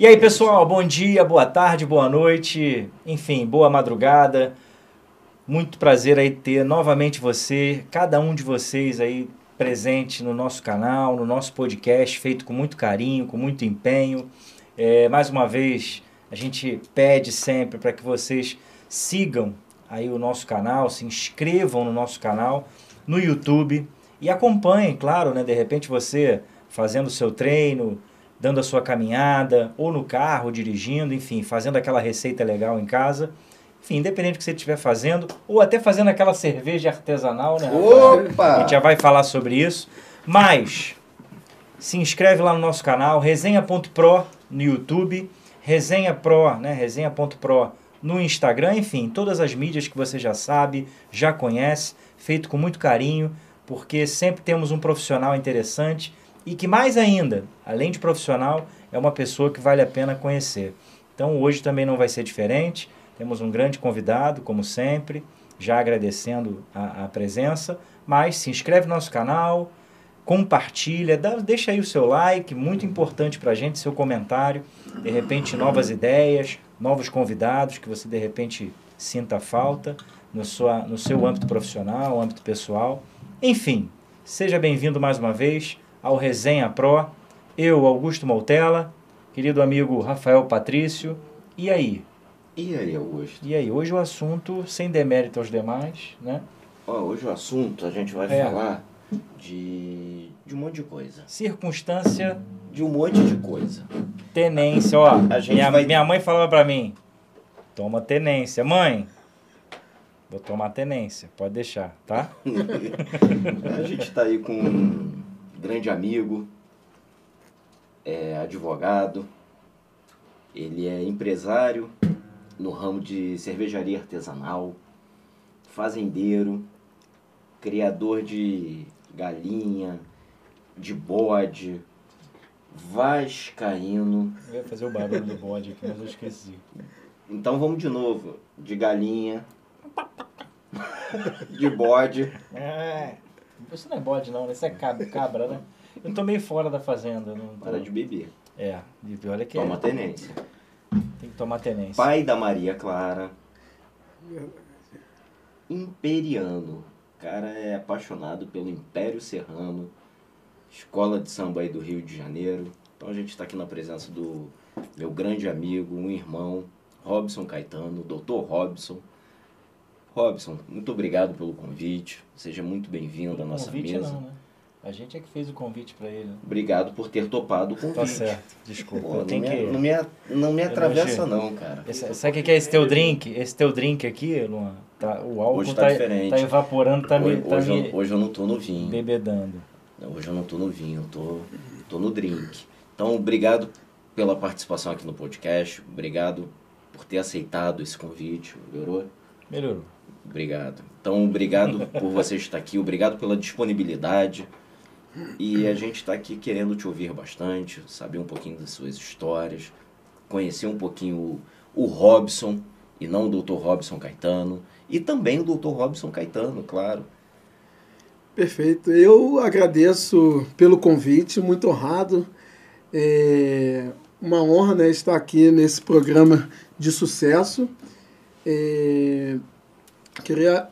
E aí, pessoal, bom dia, boa tarde, boa noite, enfim, boa madrugada. Muito prazer aí ter novamente você, cada um de vocês aí presente no nosso canal, no nosso podcast, feito com muito carinho, com muito empenho. É, mais uma vez, a gente pede sempre para que vocês sigam aí o nosso canal, se inscrevam no nosso canal no YouTube e acompanhem, claro, né? De repente você fazendo o seu treino, dando a sua caminhada, ou no carro, dirigindo, enfim, fazendo aquela receita legal em casa. Enfim, independente do que você estiver fazendo, ou até fazendo aquela cerveja artesanal, né? Opa! A gente já vai falar sobre isso. Mas, se inscreve lá no nosso canal, resenha.pro no YouTube, resenha pro, né? Resenha.pro no Instagram, enfim, todas as mídias que você já sabe, já conhece, feito com muito carinho, porque sempre temos um profissional interessante e que mais ainda, além de profissional, é uma pessoa que vale a pena conhecer. Então hoje também não vai ser diferente. Temos um grande convidado, como sempre, já agradecendo a, a presença. Mas se inscreve no nosso canal, compartilha, dá, deixa aí o seu like, muito importante para a gente, seu comentário. De repente, novas ideias, novos convidados que você de repente sinta falta no, sua, no seu âmbito profissional, âmbito pessoal. Enfim, seja bem-vindo mais uma vez ao Resenha Pro. Eu, Augusto Moutella, querido amigo Rafael Patrício. E aí? E aí, Augusto? E aí? Hoje o assunto, sem demérito aos demais, né? Ó, hoje o assunto a gente vai É. falar de, de um monte de coisa. Circunstância, De um monte de coisa. tenência. Ó, A gente minha, vai- minha mãe falava pra mim, toma tenência. Mãe, vou tomar tenência, pode deixar, tá? A gente tá aí com grande amigo, é advogado, ele é empresário no ramo de cervejaria artesanal, fazendeiro, criador de galinha, de bode, vascaíno. Eu ia fazer o barulho do bode aqui, mas eu esqueci. Então vamos de novo, de galinha, de bode. É, isso não é bode não, né? Isso é cabra, né? Eu tô meio fora da fazenda. Não tô... Para de beber. É, de- olha que Toma é, tenência. tem que tomar tenência. Pai da Maria Clara. Imperiano. O cara é apaixonado pelo Império Serrano. Escola de samba aí do Rio de Janeiro. Então a gente está aqui na presença do meu grande amigo, um irmão, Robson Caetano, doutor Robson. Robson, muito obrigado pelo convite. Seja muito bem-vindo à nossa convite mesa. não, né? A gente é que fez o convite pra ele. Obrigado por ter topado o convite. Tá certo, desculpa. Pô, não, me, que... não, me, não me atravessa não, cara. Esse, sabe o que é esse teu drink? Esse teu drink aqui, Luan? Tá, o álcool Hoje tá tá, diferente. tá evaporando, tá hoje, me, tá hoje me eu, hoje eu não tô no vinho. bebedando. Hoje eu não tô no vinho, eu tô, tô no drink. Então, obrigado pela participação aqui no podcast. Obrigado por ter aceitado esse convite, melhorou? Melhorou. Obrigado. Então, obrigado por você estar aqui, obrigado pela disponibilidade. E a gente está aqui querendo te ouvir bastante, saber um pouquinho das suas histórias, conhecer um pouquinho o, o Robson, e não o Dr. Robson Caetano, e também o Dr. Robson Caetano, claro. Perfeito. Eu agradeço pelo convite, muito honrado. É uma honra né, estar aqui nesse programa de sucesso. É, queria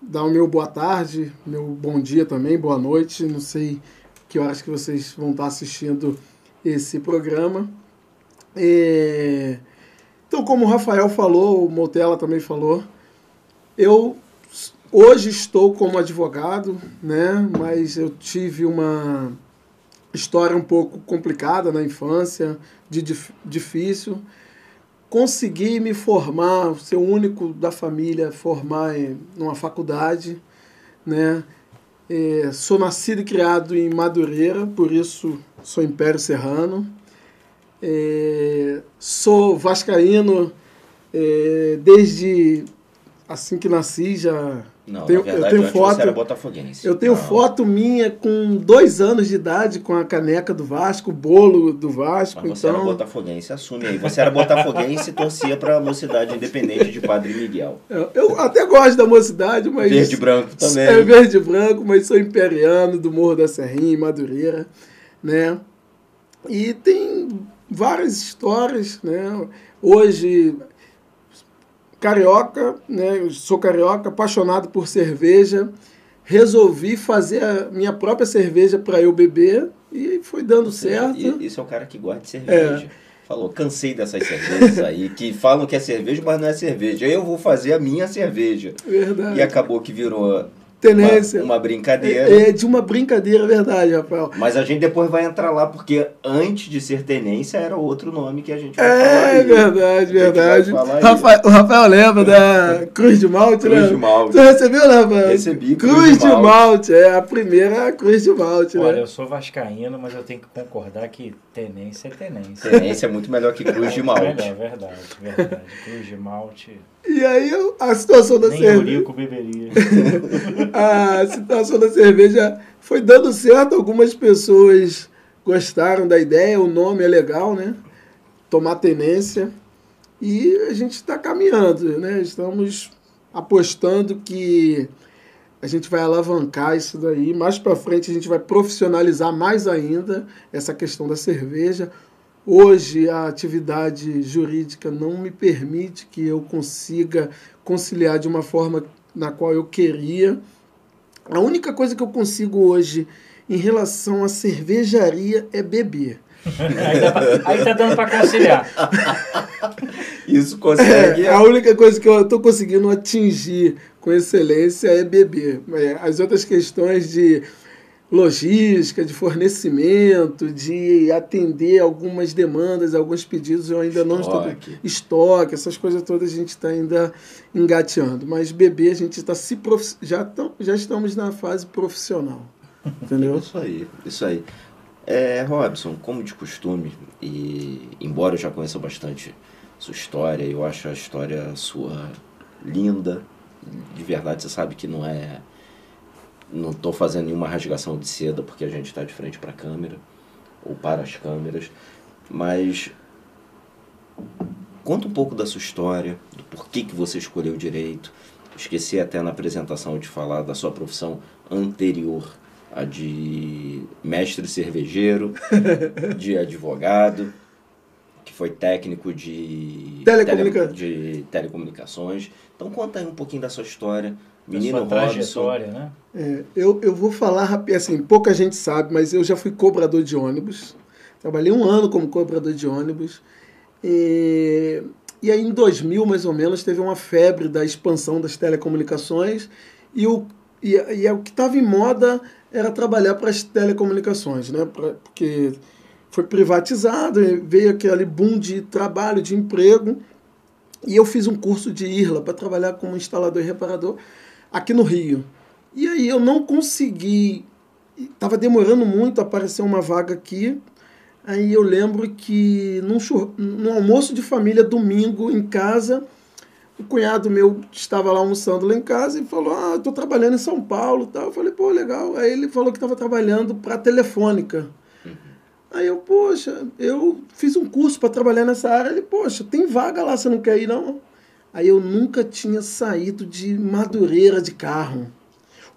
dar o meu boa tarde, meu bom dia também, boa noite. Não sei que horas que vocês vão estar assistindo esse programa. É, então, como o Rafael falou, o Motella também falou, eu Hoje estou como advogado, né? Mas eu tive uma história um pouco complicada na infância, de dif- difícil. Consegui me formar, ser o único da família formar em uma faculdade, né? É, sou nascido e criado em Madureira, por isso sou Império Serrano. É, sou vascaíno é, desde assim que nasci já Não, Tenho- verdade, eu tenho foto- você era botafoguense. eu tenho Não. foto minha com dois anos de idade com a caneca do Vasco, o bolo do Vasco. Mas você era então, botafoguense, assume aí. Você era botafoguense e torcia pra Mocidade Independente de Padre Miguel. eu, eu até gosto da mocidade, mas. Verde e branco também. É verde e branco, mas sou imperiano do Morro da Serrinha, em Madureira, né? E tem várias histórias, né? Hoje, carioca, né? Eu sou carioca, apaixonado por cerveja. Resolvi fazer a minha própria cerveja para eu beber e foi dando seja, certo. Isso é o cara que gosta de cerveja. É. Falou, cansei dessas cervejas aí, que falam que é cerveja, mas não é cerveja. Eu vou fazer a minha cerveja. Verdade. E acabou que virou tenência. Uma, uma brincadeira. É, é, de uma brincadeira, é verdade, Rafael. Mas a gente depois vai entrar lá, porque antes de ser tenência era outro nome que a gente vai é, falar. É verdade, verdade. Rafael, o Rafael lembra da Cruz de Malte, Cruz né? de Malte. Você recebeu, né, Rafael? Recebi. Cruz, Cruz de, Malte. Malte. É a primeira Cruz de Malte, né? Olha, né? eu sou vascaíno, mas eu tenho que concordar que tenência é tenência. Tenência é muito melhor que Cruz de Malte. É verdade, verdade. Cruz de Malte. E aí a situação da Nem cerveja. Nem beberia. a situação da cerveja foi dando certo. Algumas pessoas gostaram da ideia, o nome é legal, né? Tomar tenência. E a gente está caminhando, né? Estamos apostando que a gente vai alavancar isso daí. Mais para frente a gente vai profissionalizar mais ainda essa questão da cerveja. Hoje a atividade jurídica não me permite que eu consiga conciliar de uma forma na qual eu queria. A única coisa que eu consigo hoje em relação à cervejaria é beber. aí, tá, dando para conciliar. Isso consegue. É, a única coisa que eu estou conseguindo atingir com excelência é beber. É, as outras questões de logística, de fornecimento, de atender algumas demandas, alguns pedidos, eu ainda não estou. Estoque, essas coisas todas a gente está ainda engateando. Mas beber, a gente está se prof... já, já estamos na fase profissional. Entendeu? Isso aí, isso aí. É, Robson, como de costume, e embora eu já conheça bastante sua história, eu acho a história sua linda, de verdade, você sabe que não é não estou fazendo nenhuma rasgação de seda porque a gente está de frente para a câmera ou para as câmeras, mas conta um pouco da sua história, do porquê que você escolheu direito. Esqueci até na apresentação de falar da sua profissão anterior, a de mestre cervejeiro, de advogado, que foi técnico de, Telecomunica... tele, de telecomunicações. Então conta aí um pouquinho da sua história, Menino sua trajetória, né? É, eu, eu vou falar rapidinho, assim, pouca gente sabe, mas eu já fui cobrador de ônibus. Trabalhei um ano como cobrador de ônibus. E, e aí, em 2000, mais ou menos, teve uma febre da expansão das telecomunicações e o, e, e o que estava em moda era trabalhar para as telecomunicações, né? Pra, porque foi privatizado, veio aquele boom de trabalho, de emprego. E eu fiz um curso de IRLA para trabalhar como instalador e reparador aqui no Rio. E aí eu não consegui, estava demorando muito aparecer uma vaga aqui. Aí eu lembro que num, num almoço de família, domingo, em casa, o cunhado meu estava lá almoçando lá em casa e falou: Ah, estou trabalhando em São Paulo. Tal. Eu falei: Pô, legal. Aí ele falou que estava trabalhando para a Telefônica. Uhum. Aí eu, poxa, eu fiz um curso para trabalhar nessa área. Ele, poxa, tem vaga lá, você não quer ir, não? Aí eu nunca tinha saído de Madureira de carro.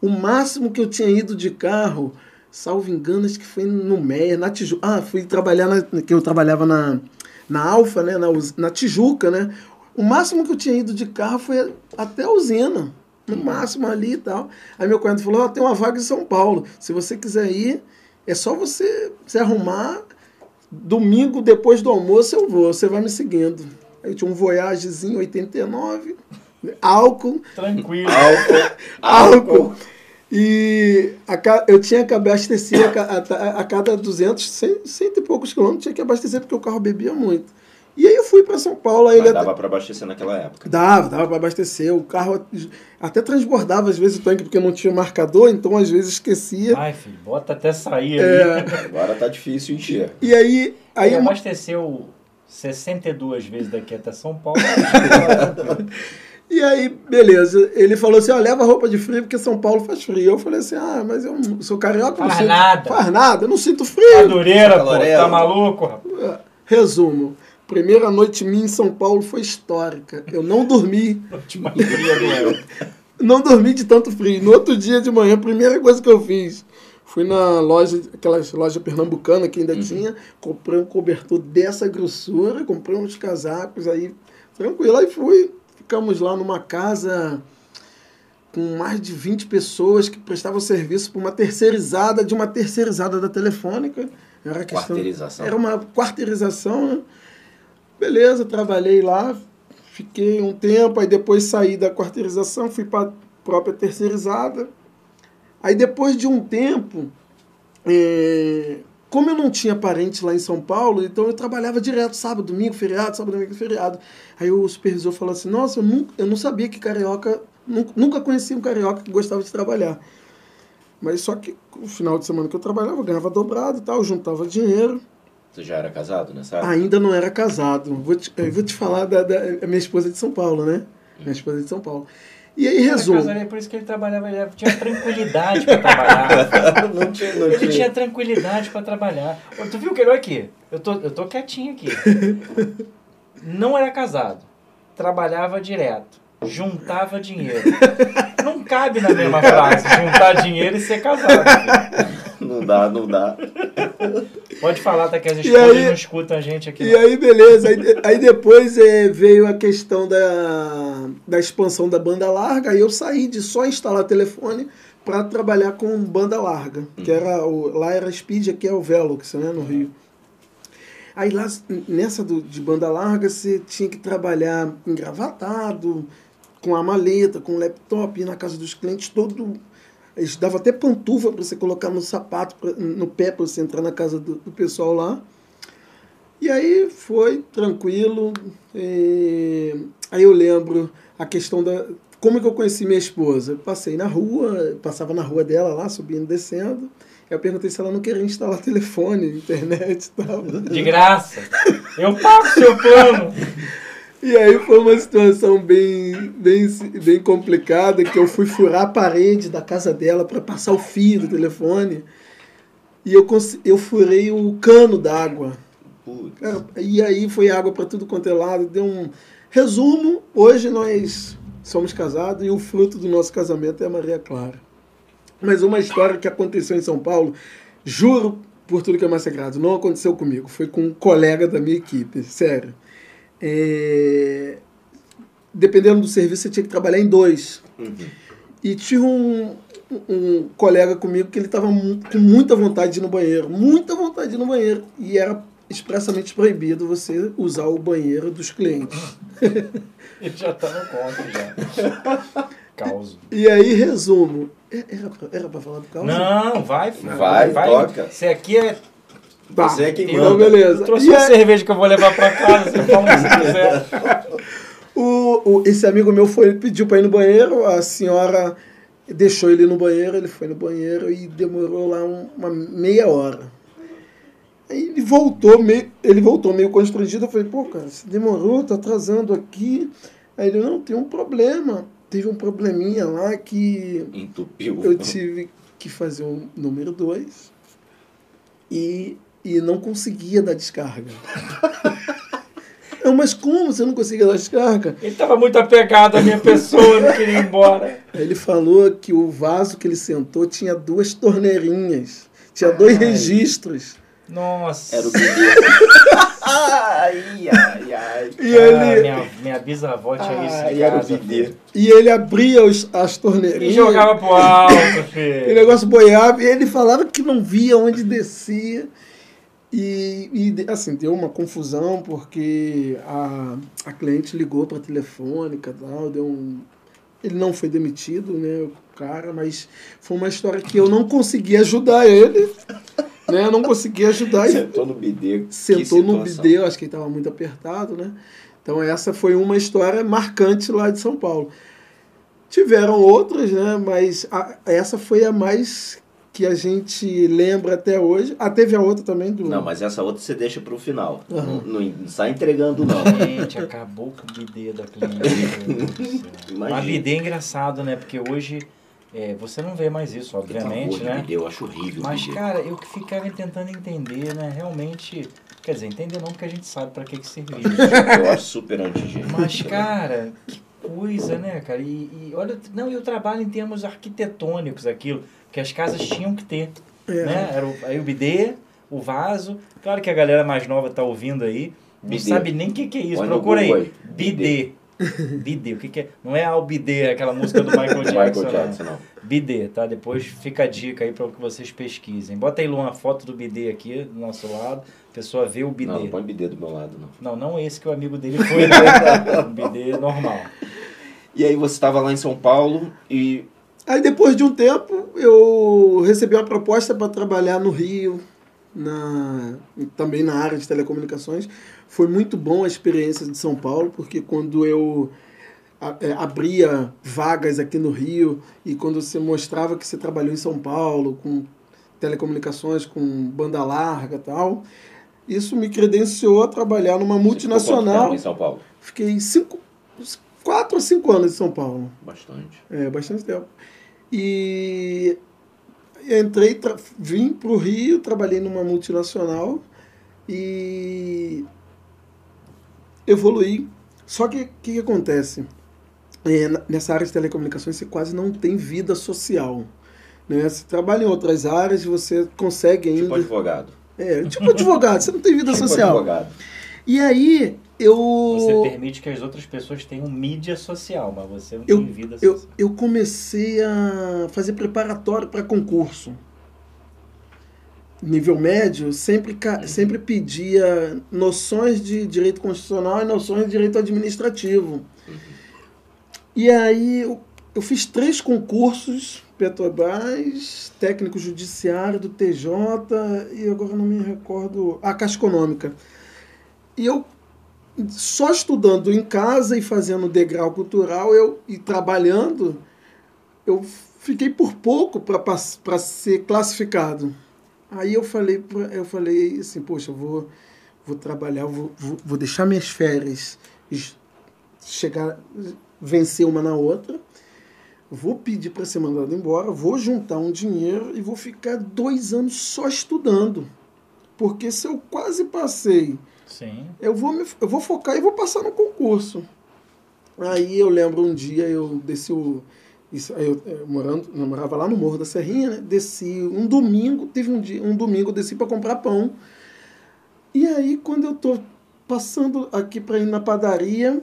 O máximo que eu tinha ido de carro, salvo engano, acho que foi no Meia, na Tijuca. Ah, fui trabalhar, na, que eu trabalhava na, na Alfa, né, na, na Tijuca, né? O máximo que eu tinha ido de carro foi até a usina. No máximo ali e tal. Aí meu cunhado falou, oh, tem uma vaga em São Paulo. Se você quiser ir, é só você se arrumar. Domingo, depois do almoço, eu vou. Você vai me seguindo. Eu tinha um Voyagezinho 89, álcool. Tranquilo. álcool. álcool. E a, eu tinha que abastecer a, a, a cada 200, 100, 100 e poucos quilômetros, tinha que abastecer porque o carro bebia muito. E aí eu fui para São Paulo. Aí Mas dava para abastecer naquela época? Dava, dava para abastecer. O carro até transbordava às vezes o tanque porque não tinha marcador, então às vezes esquecia. Ai, filho, bota até sair é... Agora tá difícil encher. E aí... aí abasteceu 62 vezes daqui até São Paulo. e aí, beleza. Ele falou assim: ó, leva roupa de frio porque São Paulo faz frio. Eu falei assim: ah, mas eu sou carioca. Faz sinto, nada. Faz nada, eu não sinto frio. Madureira, pô, tá maluco? Resumo. Primeira noite minha em São Paulo foi histórica. Eu não dormi. não dormi de tanto frio. No outro dia de manhã, a primeira coisa que eu fiz Fui na loja, aquelas loja pernambucana que ainda tinha, comprei um cobertor dessa grossura, comprei uns casacos aí, tranquilo, aí fui. Ficamos lá numa casa com mais de 20 pessoas que prestavam serviço para uma terceirizada de uma terceirizada da Telefônica. Era questão, Quarteirização. Era uma quarteirização, né? Beleza, trabalhei lá, fiquei um tempo, aí depois saí da quarteirização, fui para a própria terceirizada. Aí depois de um tempo, é, como eu não tinha parente lá em São Paulo, então eu trabalhava direto, sábado, domingo, feriado, sábado, domingo, feriado. Aí o supervisor falou assim, nossa, eu, nunca, eu não sabia que carioca, nunca, nunca conhecia um carioca que gostava de trabalhar. Mas só que no final de semana que eu trabalhava, eu ganhava dobrado e tal, juntava dinheiro. Você já era casado nessa época? Ainda não era casado. Vou te, eu vou te falar da, da minha esposa é de São Paulo, né? Minha esposa é de São Paulo. E aí, resumo. Casaria, por isso que ele trabalhava, ele tinha tranquilidade para trabalhar. não tinha, não Ele tinha. tinha tranquilidade para trabalhar. Tu viu que ele aqui? Eu tô, eu tô quietinho aqui. Não era casado. Trabalhava direto. Juntava dinheiro. Não cabe na mesma frase juntar dinheiro e ser casado. filho. Não dá, não dá. Pode falar, tá que as esposas aí- não escutam a gente aqui. E não. aí, beleza. Aí, aí depois é, veio a questão da, da expansão da banda larga. Aí eu saí de só instalar telefone para trabalhar com banda larga. Que era o, lá era Speed, aqui é o Velox, né, no Rio. Aí lá, nessa do, de banda larga, você tinha que trabalhar engravatado, com a maleta, com o laptop, ir na casa dos clientes, todo. Eles davam até pantufa para você colocar no sapato, pra- no pé, para você entrar na casa do, do pessoal lá. E aí foi tranquilo. eh, Aí eu lembro a questão da. Como que eu conheci minha esposa? Eu passei na rua, passava na rua dela lá, subindo e descendo. Aí eu perguntei se ela não queria instalar telefone, internet e tal. De graça. Eu pago seu plano. E aí foi uma situação bem, bem, bem complicada, que eu fui furar a parede da casa dela para passar o fio do telefone. E eu, eu furei o cano d'água. E aí foi água para tudo quanto é lado. Deu um resumo. Hoje nós somos casados e o fruto do nosso casamento é a Maria Clara. Mas uma história que aconteceu em São Paulo, juro por tudo que é mais sagrado, não aconteceu comigo. Foi com um colega da minha equipe, sério. É, Dependendo do serviço, você tinha que trabalhar em dois. Uhum. E tinha um, um colega comigo que ele estava com muita vontade de ir no banheiro, muita vontade de ir no banheiro. E era expressamente proibido você usar o banheiro dos clientes. Ele já tá no conto já. Causo. E aí, resumo. É- Era pra, era pra falar do caos? Não, vai, filho. Vai, toca. Você aqui é. Tá. Você é quem Então, manda. beleza. Eu trouxe E uma aí- cerveja que eu vou levar pra casa, você fala o que você quiser. O, o- esse amigo meu foi, pediu para ir no banheiro, a senhora deixou ele no banheiro, ele foi no banheiro e demorou lá um- uma meia hora. Aí ele voltou meio, ele voltou meio constrangido, eu falei, pô, cara, você demorou, tá atrasando aqui. Aí ele, não, tem um problema. Teve um probleminha lá que Entupiu. eu tive que fazer o número 2 e, e não conseguia dar descarga. Não, mas como você não conseguia dar descarga? Ele tava muito apegado à minha pessoa, não queria ir embora. Ele falou que o vaso que ele sentou tinha duas torneirinhas, tinha dois Ai. registros. Nossa. Era o bebê. ai, ai, ai. E Ah, ele, minha, minha bisavó tinha isso Ai, era o filho. e ele abria os- as E torneirinhas. jogava pro alto, E o filho. negócio boiava e ele falava que não via onde descia. E, e, assim, deu uma confusão porque a, a cliente ligou para a telefônica e tal, deu um. Ele não foi demitido, né, o cara, mas foi uma história que eu não consegui ajudar ele, né, eu não consegui ajudar Sentou no bidê. Que sentou no bidê, eu acho que ele estava muito apertado, né? Então essa foi uma história marcante lá de São Paulo. Tiveram outras, né? Mas a- essa foi a mais que a gente lembra até hoje. Ah, teve a outra também do. Não, mas essa outra você deixa pro final. Aham. Não, não sai entregando, não. Gente, acabou com o bidê da. Imagina. Mas bidê é engraçado, né? Porque hoje é, você não vê mais isso, obviamente, porra de né? bidê, eu acho horrível. Mas, bidê. cara, eu que ficava tentando entender, né? Realmente. Quer dizer, entender não porque a gente sabe pra que que servia. Eu acho super antigênico. Mas, cara, que coisa, né, cara? E, e olha, não, e eu trabalho em termos arquitetônicos aquilo, que as casas tinham que ter. É. Né? Era o, aí o bidê, o vaso. Claro que a galera mais nova tá ouvindo aí. Não bidê. sabe nem o que, que é isso. Procura aí. Bidê. Bidê. O que, que é? Não é Albidê, aquela música do Michael Jackson. Michael Jackson, não. Bidê, tá? Depois fica a dica aí para que vocês pesquisem. Bota aí, Luan, a foto do bidê aqui do nosso lado. A pessoa vê o bidê. Não, não põe bidê do meu lado, não. Não, não esse que o amigo dele foi, né? bidê normal. E aí você estava lá em São Paulo e... Aí depois de um tempo eu recebi uma proposta para trabalhar no Rio, na, também na área de telecomunicações. Foi muito bom a experiência de São Paulo, porque quando eu é, abria vagas aqui no Rio e quando você mostrava que você trabalhou em São Paulo com telecomunicações, com banda larga e tal, isso me credenciou a trabalhar numa multinacional. em São Paulo? Fiquei cinco, quatro ou cinco anos em São Paulo. Bastante. É, bastante tempo. E entrei, vim para o Rio, trabalhei numa multinacional e evoluí. Só que o que, que acontece? é, nessa área de telecomunicações você quase não tem vida social. Né? Você trabalha em outras áreas e você consegue ainda. Tipo advogado. É, tipo advogado, você não tem vida tipo social. Advogado. E aí eu. Você permite que as outras pessoas tenham mídia social, mas você não eu, tem vida social. Eu, comecei a fazer preparatório para concurso. Nível médio, sempre, uhum. sempre pedia noções de direito constitucional e noções de direito administrativo. E aí eu, eu fiz três concursos, Petrobras, técnico judiciário do TJ e agora não me recordo, a Caixa Econômica. E eu só estudando em casa e fazendo degrau cultural eu e trabalhando, eu fiquei por pouco para ser classificado. Aí eu falei, eu falei assim, poxa, vou, vou trabalhar, vou, vou deixar minhas férias chegar vencer uma na outra, vou pedir para ser mandado embora, vou juntar um dinheiro e vou ficar dois anos só estudando. Porque se eu quase passei, Sim. Eu, vou me, eu vou focar e vou passar no concurso. Aí eu lembro um dia, eu desci o. Isso, eu, eu, morando, eu morava lá no Morro da Serrinha, né? Desci um domingo, teve um dia, um domingo eu desci para comprar pão. E aí, quando eu tô passando aqui para ir na padaria,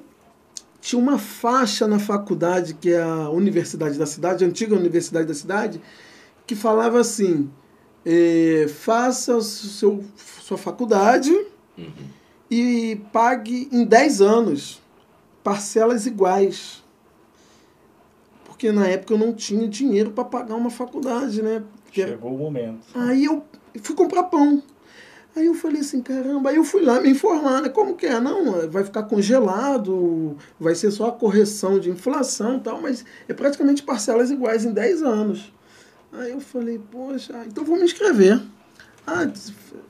tinha uma faixa na faculdade, que é a Universidade da Cidade, a antiga Universidade da Cidade, que falava assim: eh, faça seu, sua faculdade uhum. e pague em 10 anos, parcelas iguais. Porque na época eu não tinha dinheiro para pagar uma faculdade, né? Chegou o momento. Aí eu fui comprar pão. Aí eu falei assim, caramba, aí eu fui lá me informar, né? Como que é? Não, vai ficar congelado, vai ser só a correção de inflação e tal, mas é praticamente parcelas iguais em 10 anos. Aí eu falei, poxa, então vou me inscrever. Ah,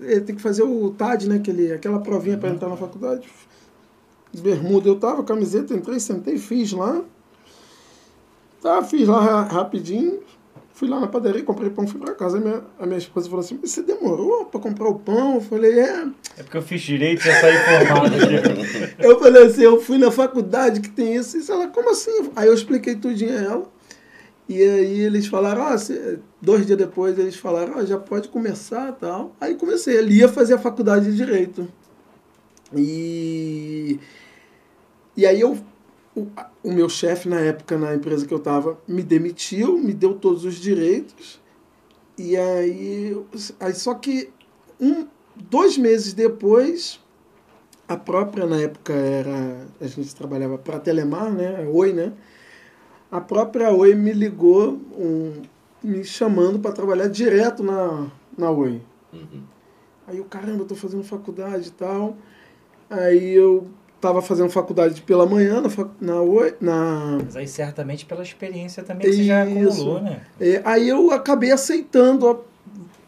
é, tem que fazer o TAD, né? Aquele, aquela provinha para entrar na faculdade. Bermuda eu tava, camiseta, entrei, sentei, fiz lá. Tá, fiz lá rapidinho. Fui lá na padaria, comprei pão, fui pra casa. A minha, a minha esposa falou assim: Mas você demorou pra comprar o pão? Eu falei: É. É porque eu fiz direito e já saí formado aqui. eu falei assim: Eu fui na faculdade que tem isso. E ela, como assim? Aí eu expliquei tudinho a ela. E aí eles falaram: ah, dois dias depois eles falaram: ah, já pode começar tal. Aí comecei. Ele ia fazer a faculdade de direito. E. E aí eu o, o meu chefe na época, na empresa que eu estava, me demitiu, me deu todos os direitos. E aí, aí só que um, dois meses depois, a própria, na época era, a gente trabalhava para Telemar, né, Oi, né? A própria Oi me ligou, um, me chamando para trabalhar direto na, na Oi. Uhum. Aí eu, caramba, eu tô fazendo faculdade e tal. Aí eu estava fazendo faculdade pela manhã na, na, na... Mas aí certamente pela experiência também que você já acumulou, né? É, aí eu acabei aceitando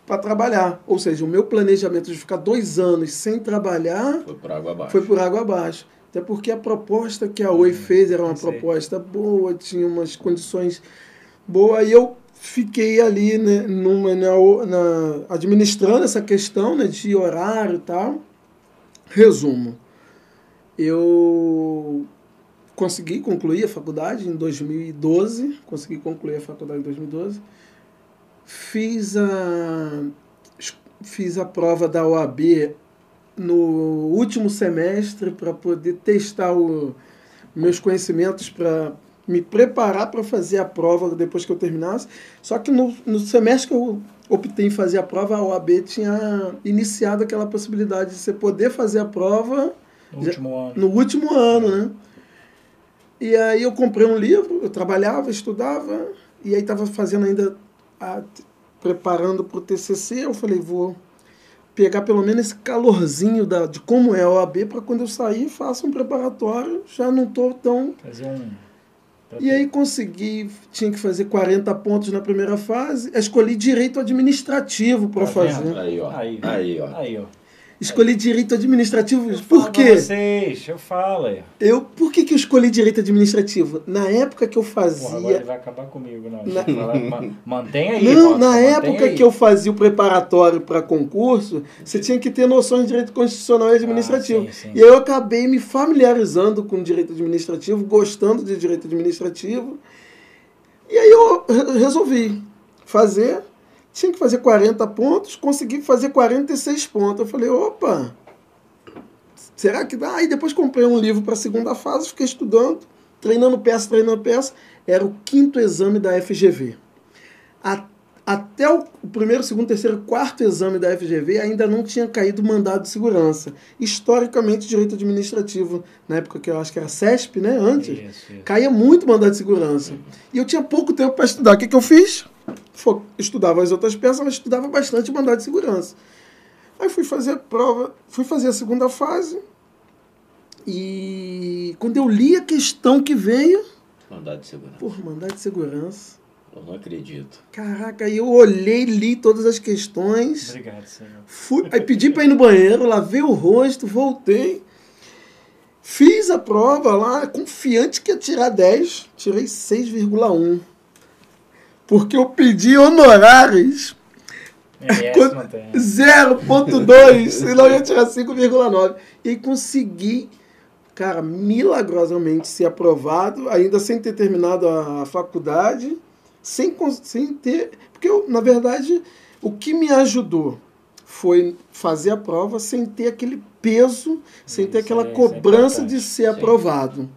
para trabalhar. Ou seja, o meu planejamento de ficar dois anos sem trabalhar... Foi por água abaixo. Foi por água abaixo. Até porque a proposta que a Oi hum, fez era uma proposta boa, tinha umas condições boas. Aí eu fiquei ali né, numa, na, na, administrando essa questão né, de horário e tal. Resumo eu consegui concluir a faculdade em 2012, consegui concluir a faculdade em 2012. fiz a, fiz a prova da OAB no último semestre para poder testar o, meus conhecimentos para me preparar para fazer a prova depois que eu terminasse. Só que no, no semestre que eu optei em fazer a prova, a OAB tinha iniciado aquela possibilidade de você poder fazer a prova no já, último ano. No último ano, né? E aí eu comprei um livro, eu trabalhava, estudava, e aí estava fazendo ainda, a, preparando para o TCC, eu falei, vou pegar pelo menos esse calorzinho da, de como é a OAB para quando eu sair, faça um preparatório, já não estou tão... Fazer um e aí consegui, tinha que fazer 40 pontos na primeira fase, escolhi direito administrativo para tá fazer. Aí, ó. Aí, aí, ó. Aí, ó. Escolhi direito administrativo. Eu por quê? vocês, eu falo. Eu, por que, que eu escolhi direito administrativo? Na época que eu fazia. Porra, agora ele vai acabar comigo, não. Na... Falar, mantém aí. Não, na época aí. que eu fazia o preparatório para concurso, você tinha que ter noções de direito constitucional e administrativo. Ah, sim, sim. E aí eu acabei me familiarizando com direito administrativo, gostando de direito administrativo. E aí eu resolvi fazer tinha que fazer 40 pontos, consegui fazer 46 pontos. Eu falei, opa, será que dá? Aí depois comprei um livro para a segunda fase, fiquei estudando, treinando peça, treinando peça. Era o quinto exame da FGV. Até o primeiro, segundo, terceiro, quarto exame da FGV ainda não tinha caído mandado de segurança. Historicamente, direito administrativo, na época que eu acho que era CESP, né? Antes, isso, isso. caía muito mandado de segurança. E eu tinha pouco tempo para estudar. O que, que eu fiz? Estudava as outras peças, mas estudava bastante mandado de segurança. Aí fui fazer a prova, fui fazer a segunda fase. E quando eu li a questão que veio. Mandado de segurança. Porra, mandado de segurança. Eu não acredito. Caraca, aí eu olhei, li todas as questões. Obrigado, senhor. Fui, aí pedi para ir no banheiro, lavei o rosto, voltei. Fiz a prova lá, confiante que ia tirar 10, tirei 6,1 porque eu pedi honorários. 0.2, senão eu ia tirar 5,9. E consegui, cara, milagrosamente ser aprovado, ainda sem ter terminado a faculdade, sem, sem ter. Porque eu, na verdade, o que me ajudou foi fazer a prova sem ter aquele peso, sem ter aquela é, cobrança é de ser aprovado.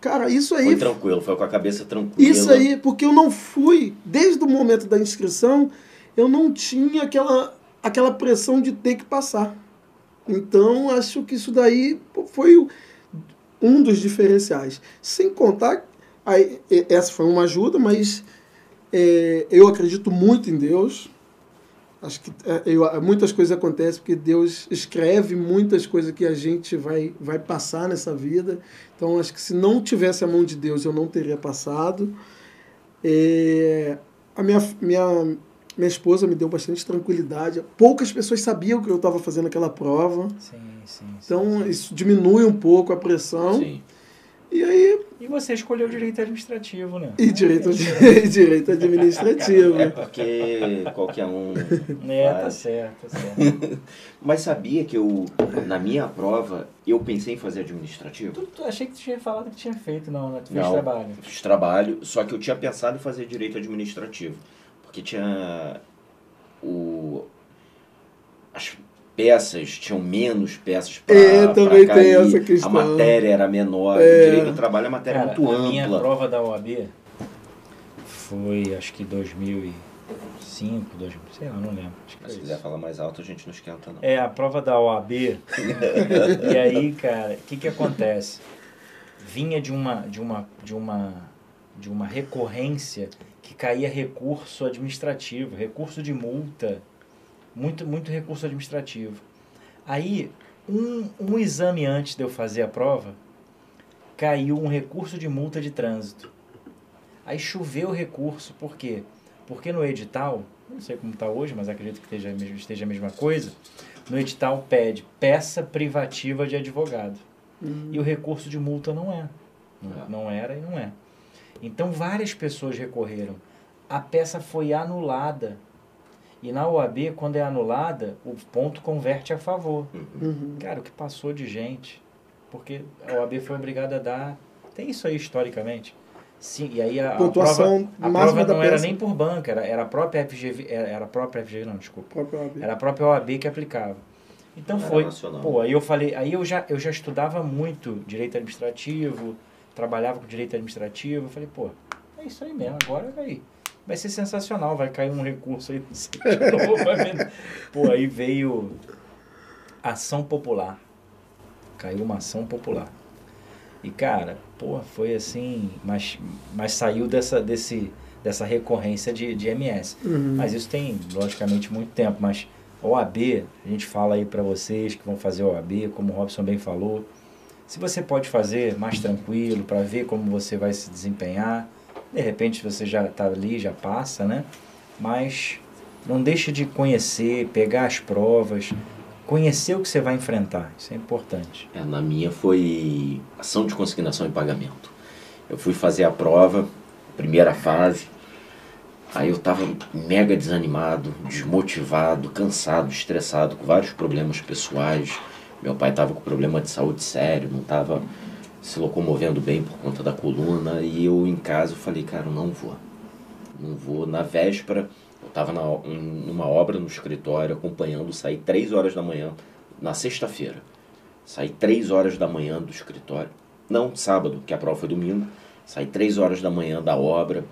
Cara, isso aí. Foi tranquilo, foi com a cabeça tranquila. Isso aí, porque eu não fui, desde o momento da inscrição, eu não tinha aquela, aquela pressão de ter que passar. Então, acho que isso daí foi um dos diferenciais. Sem contar, aí, essa foi uma ajuda, mas é, eu acredito muito em Deus. Acho que é, eu, muitas coisas acontecem porque Deus escreve muitas coisas que a gente vai, vai passar nessa vida. Então, acho que se não tivesse a mão de Deus, eu não teria passado. É, a minha, minha, minha esposa me deu bastante tranquilidade. Poucas pessoas sabiam que eu estava fazendo aquela prova. Sim, sim, então, sim. isso diminui um pouco a pressão. Sim. E aí. E você escolheu direito administrativo, né? E direito, e direito administrativo. É porque qualquer um. É, tá certo, tá certo. Mas sabia que eu, na minha prova, eu pensei em fazer administrativo? Tu, tu, achei que tu tinha falado que tinha feito, não, né? Tu fez não, trabalho. Fiz trabalho, só que eu tinha pensado em fazer direito administrativo. Porque tinha o. As peças, tinham menos peças para É, também tem essa questão. A matéria era menor. É. O direito do trabalho é uma matéria Cara, muito a ampla. A minha prova da OAB foi, acho que 2005, 2000, sei lá, não lembro. Mas se quiser falar mais alto, a gente não esquenta, não. É, a prova da OAB. e aí, cara, o que que acontece? Vinha de uma, de uma, de uma, de uma recorrência que caía recurso administrativo, recurso de multa muito, muito recurso administrativo. Aí, um, um exame antes de eu fazer a prova, caiu um recurso de multa de trânsito. Aí choveu o recurso, por quê? Porque no edital, não sei como está hoje, mas acredito que esteja, esteja a mesma coisa, no edital pede peça privativa de advogado. Uhum. E o recurso de multa não é. Não, é. não era e não é. Então várias pessoas recorreram. A peça foi anulada e na OAB, quando é anulada, o ponto converte a favor. Uhum. Cara, o que passou de gente? Porque a OAB foi obrigada a dar. Tem isso aí historicamente. Sim, e aí a, a Pontuação prova, a prova não era nem por banca, era, era a própria FGV, era era a própria FGV, não, desculpa. Próprio OAB. Era a própria OAB que aplicava. Então Era foi. nacional. Pô, aí eu falei, aí eu já, eu já estudava muito direito administrativo, trabalhava com direito administrativo. Eu falei, pô, é isso aí mesmo, agora vai, vai ser sensacional, vai cair um recurso aí de novo. ver. Pô, aí veio ação popular. Caiu uma ação popular. E cara, pô, foi assim, mas, mas saiu dessa, desse, dessa recorrência de, de MS. Uhum. Mas isso tem, logicamente, muito tempo. Mas OAB, a gente fala aí para vocês que vão fazer OAB, como o Robson bem falou. Se você pode fazer mais tranquilo, para ver como você vai se desempenhar. De repente você já está ali, já passa, né? Mas não deixe de conhecer, pegar as provas, conhecer o que você vai enfrentar. Isso é importante. É, na minha foi ação de consignação e pagamento. Eu fui fazer a prova, primeira fase. Aí eu tava mega desanimado, desmotivado, cansado, estressado, com vários problemas pessoais. Meu pai tava com problema de saúde sério, não tava se locomovendo bem por conta da coluna. E eu em casa eu falei, cara, não vou. Não vou. Na véspera, eu tava na, em- numa obra no escritório, acompanhando, saí três horas da manhã, na sexta-feira. Saí três horas da manhã do escritório. Não, sábado, que a prova foi domingo. Saí três horas da manhã da obra.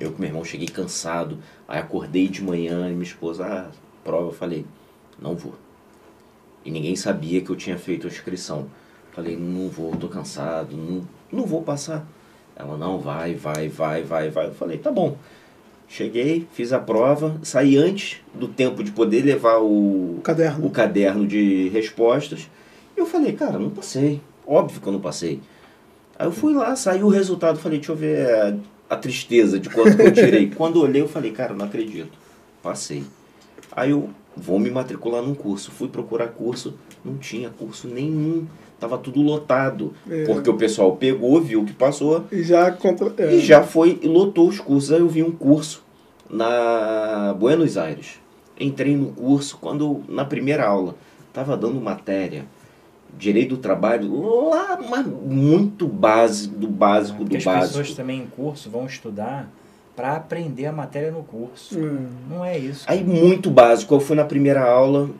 Eu com meu irmão cheguei cansado. Aí acordei de manhã e minha esposa, ah, prova, eu falei, não vou. E ninguém sabia que eu tinha feito a inscrição. Falei, não vou, tô cansado, não, não vou passar. Ela, não, vai, vai, vai, vai, vai. Eu falei, tá bom. Cheguei, fiz a prova, saí antes do tempo de poder levar o, caderno. o caderno de respostas. Eu falei, cara, não passei. Óbvio que eu não passei. Aí eu fui lá, saiu o resultado, falei, deixa eu ver a, a tristeza de quanto que eu tirei. Quando eu olhei, eu falei, cara, não acredito. Passei. Aí eu vou me matricular num curso. Fui procurar curso, não tinha curso nenhum. Tava tudo lotado. É. Porque o pessoal pegou, viu que passou, E já contra. é. e já foi e lotou os cursos. Aí eu vi um curso na Buenos Aires. Entrei no curso quando na primeira aula estava dando matéria direito do trabalho lá mas muito básico do básico Porque do as básico. pessoas também em curso vão estudar para aprender a matéria no curso. Hum. Não é isso. Aí muito básico. Eu fui na primeira aula,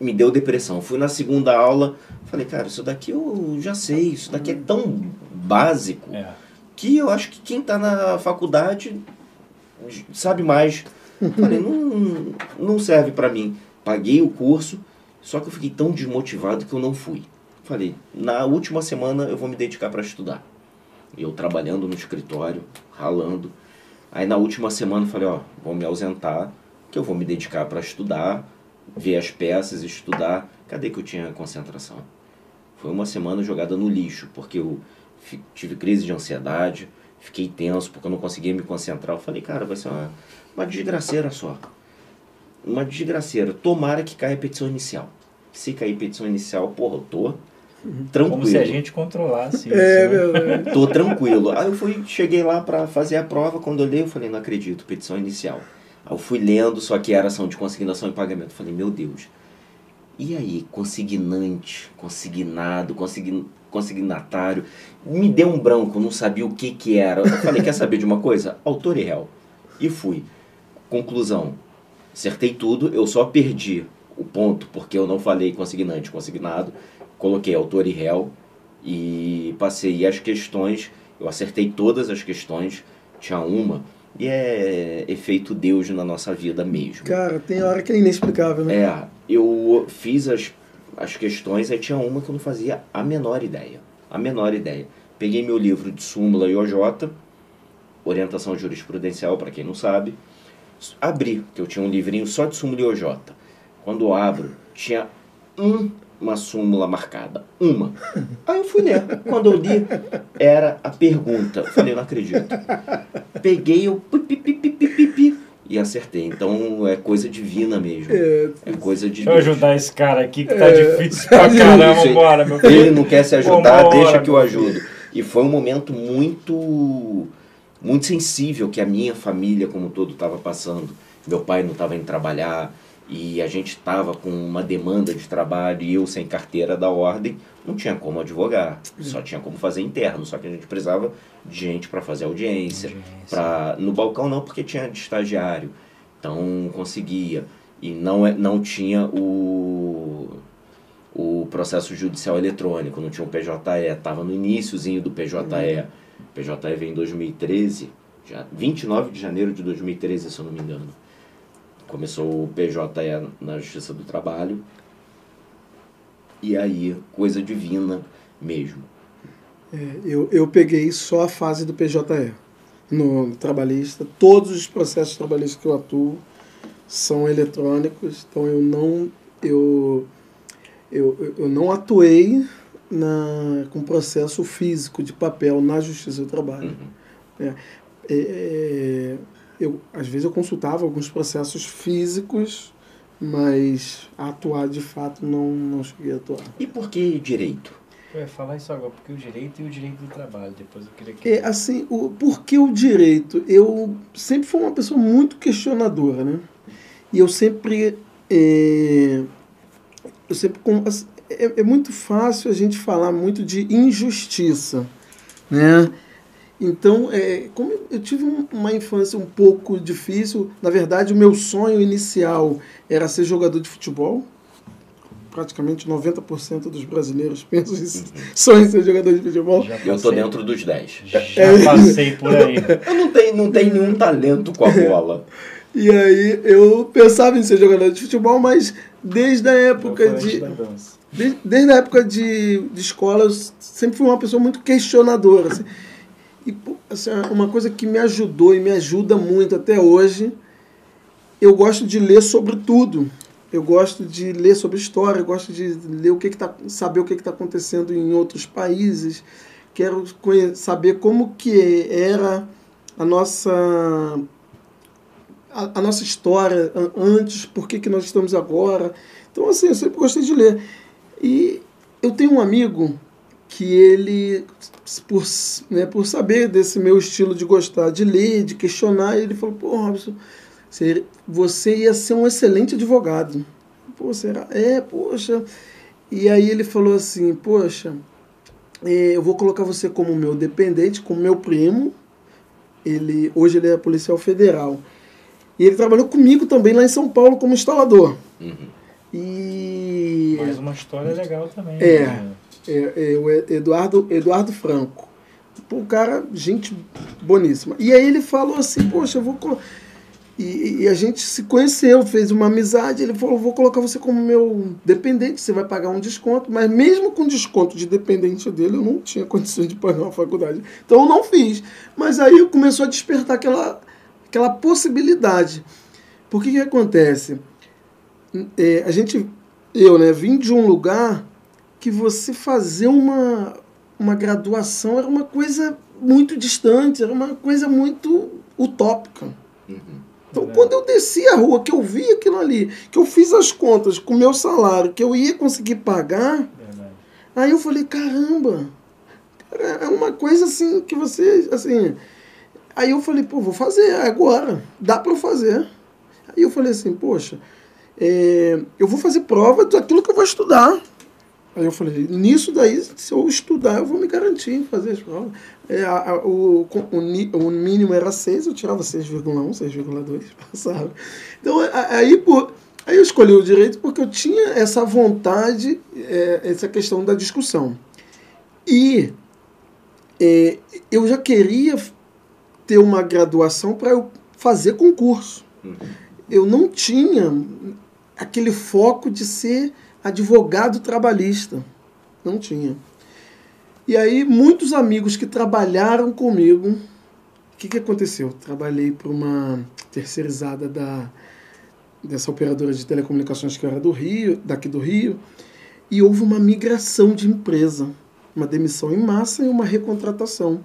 me deu depressão. Fui na segunda aula, falei, cara, isso daqui eu já sei, isso daqui é tão básico. É. que eu acho que quem está na faculdade sabe mais. Falei, não, não serve para mim. Paguei o curso, só que eu fiquei tão desmotivado que eu não fui. Falei, na última semana eu vou me dedicar para estudar. E eu trabalhando no escritório, ralando. Aí na última semana eu falei, ó, vou me ausentar, que eu vou me dedicar para estudar, ver as peças, estudar. Cadê que eu tinha concentração? Foi uma semana jogada no lixo, porque eu tive crise de ansiedade, fiquei tenso porque eu não conseguia me concentrar. Eu falei, cara, vai ser uma, uma desgraceira só. Uma desgraceira. Tomara que caia a petição inicial. Se cair petição inicial, porra, eu tô tranquilo. Como se a gente controlasse isso. É, né? Tô tranquilo. Aí eu fui, cheguei lá pra fazer a prova, quando eu li, eu falei, não acredito, petição inicial. Aí eu fui lendo, só que era ação de consignação e pagamento. Eu falei, meu Deus. E aí, consignante, consignado, consign, consignatário. Me deu um branco, não sabia o que que era. Eu falei, quer saber de uma coisa? Autor e réu. E fui. Conclusão. Acertei tudo, eu só perdi o ponto porque eu não falei consignante, consignado. Coloquei autor e réu e passei. E as questões, eu acertei todas as questões, tinha uma. E é efeito Deus na nossa vida mesmo. Cara, tem hora que é inexplicável, né? É, eu fiz as, as questões, aí tinha uma que eu não fazia a menor ideia. A menor ideia. Peguei meu livro de súmula e OJ, orientação jurisprudencial, para quem não sabe, abri, que eu tinha um livrinho só de súmula e OJ. Quando eu abro, tinha um- uma súmula marcada. Uma. Aí eu fui ler. Quando eu li, era a pergunta. Eu Falei, eu não acredito. Peguei, eu pi, pi, pi, pi, pi, pi, pi, e acertei. Então é coisa divina mesmo. É, É coisa de Deixa eu ajudar esse cara aqui que tá É. difícil pra caramba. Gente, Bora, meu Ele filho. não quer se ajudar, Vambora, deixa que eu ajudo. E foi um momento muito muito sensível que a minha família como um todo estava passando. Meu pai não estava indo trabalhar, e a gente estava com uma demanda de trabalho e eu sem carteira da ordem, não tinha como advogar, só tinha como fazer interno, só que a gente precisava de gente para fazer audiência, Audiência. Pra, no balcão não, porque tinha de estagiário, então conseguia. E não, é, não tinha o, o processo judicial eletrônico, não tinha o PJE, estava no iníciozinho do PJE. O PJE veio em 2013, já 29 de janeiro de 2013, se eu não me engano. Começou o PJE na Justiça do Trabalho. E aí, coisa divina mesmo. É, eu, eu peguei só a fase do PJE no trabalhista. Todos os processos trabalhistas que eu atuo são eletrônicos, então eu não eu, eu, eu não atuei na, com processo físico de papel na Justiça do Trabalho. Uhum. É, é, eu, às vezes eu consultava alguns processos físicos, mas atuar de fato não, não cheguei a atuar. E por que direito? Eu ia falar isso agora, porque o direito e o direito do trabalho. Depois eu queria que. É, assim, o, por que o direito? Eu sempre fui uma pessoa muito questionadora, né? E eu sempre. É, eu sempre com- assim, é, é muito fácil a gente falar muito de injustiça, né? Então, é, como eu tive um- uma infância um pouco difícil, na verdade, o meu sonho inicial era ser jogador de futebol. Praticamente 90% dos brasileiros pensam em sonham em ser jogador de futebol. Já Eu tô passei- dentro dos 10. Já passei por aí. Eu não tenho, não tenho nenhum talento com a bola. E aí eu pensava em ser jogador de futebol, mas desde a época de. Desde, desde a época de, de escola, eu sempre fui uma pessoa muito questionadora. assim. E assim, uma coisa que me ajudou e me ajuda muito até hoje, eu gosto de ler sobre tudo. Eu gosto de ler sobre história, eu gosto de ler o que que tá, saber o que está acontecendo em outros países. Quero saber como que era a nossa a, a nossa história an- antes, por que, que nós estamos agora. Então, assim, eu sempre gostei de ler. E eu tenho um amigo que ele, por, né, por saber desse meu estilo de gostar de ler, de questionar, ele falou, pô, Robson, você, você ia ser um excelente advogado. Pô, será? É, poxa. E aí ele falou assim, poxa, é, eu vou colocar você como meu dependente, como meu primo. Ele, hoje ele é policial federal. E ele trabalhou comigo também lá em São Paulo como instalador. Uhum. E Mais uma história legal também. É. né? É, é, o Eduardo, Eduardo Franco. Pô, o cara, gente boníssima. E aí ele falou assim, poxa, eu vou... colo-" E, e a gente se conheceu, fez uma amizade. Ele falou, vou colocar você como meu dependente, você vai pagar um desconto. Mas mesmo com desconto de dependente dele, eu não tinha condições de pagar uma faculdade. Então eu não fiz. Mas aí começou a despertar aquela, aquela possibilidade. Por que que acontece? É, a gente, eu, né, vim de um lugar que você fazer uma, uma graduação era uma coisa muito distante, era uma coisa muito utópica. Uhum. Então, quando eu desci a rua, que eu vi aquilo ali, que eu fiz as contas com o meu salário, que eu ia conseguir pagar, Verdade. aí eu falei, caramba, cara, é uma coisa assim que você, assim... Aí eu falei, pô, vou fazer agora, dá para eu fazer. Aí eu falei assim, poxa, é, eu vou fazer prova daquilo que eu vou estudar. Aí eu falei, nisso daí, se eu estudar, eu vou me garantir em fazer as provas. É, a- a- o, o, o mínimo era 6, eu tirava 6,1, 6,2, passava. Então, a- aí, pô, aí eu escolhi o direito porque eu tinha essa vontade, é, essa questão da discussão. E é, eu já queria ter uma graduação para eu fazer concurso. Uhum. Eu não tinha aquele foco de ser advogado trabalhista. Não tinha. E aí, muitos amigos que trabalharam comigo, o que, que aconteceu? Trabalhei para uma terceirizada da, dessa operadora de telecomunicações que era do Rio, daqui do Rio, e houve uma migração de empresa, uma demissão em massa e uma recontratação.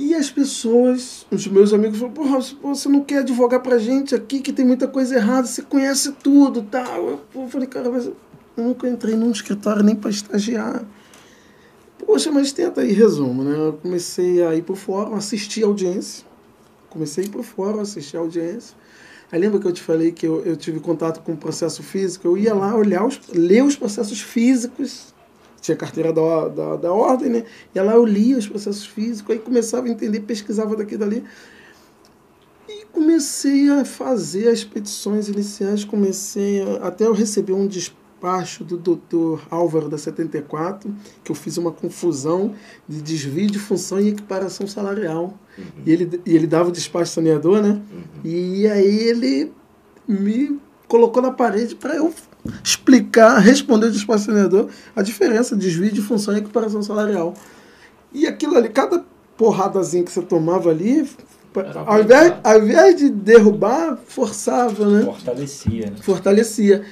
E as pessoas, os meus amigos falaram, porra, você não quer advogar pra gente aqui, que tem muita coisa errada, você conhece tudo tal. Eu falei, cara, mas eu nunca entrei num escritório nem para estagiar. Poxa, mas tenta aí, resumo, né? Eu comecei a ir pro fórum, assistir a audiência. Comecei a ir pro fórum, assistir a audiência. Aí lembra que eu te falei que eu, eu tive contato com o processo físico? Eu ia lá olhar, os, ler os processos físicos. Tinha carteira da, da, da ordem, né? Ia lá, eu lia os processos físicos, aí começava a entender, pesquisava daqui e dali. E comecei a fazer as petições iniciais, comecei a, até eu receber um despacho do doutor Álvaro da 74, que eu fiz uma confusão de desvio de função e equiparação salarial. Uhum. E, ele, e ele dava o despacho saneador, né? Uhum. E aí ele me colocou na parede para eu explicar, responder o despacho saneador a diferença de desvio de função e equiparação salarial. E aquilo ali, cada porradazinha que você tomava ali, ao invés, ao invés de derrubar, forçava, né? Fortalecia. Né? Fortalecia.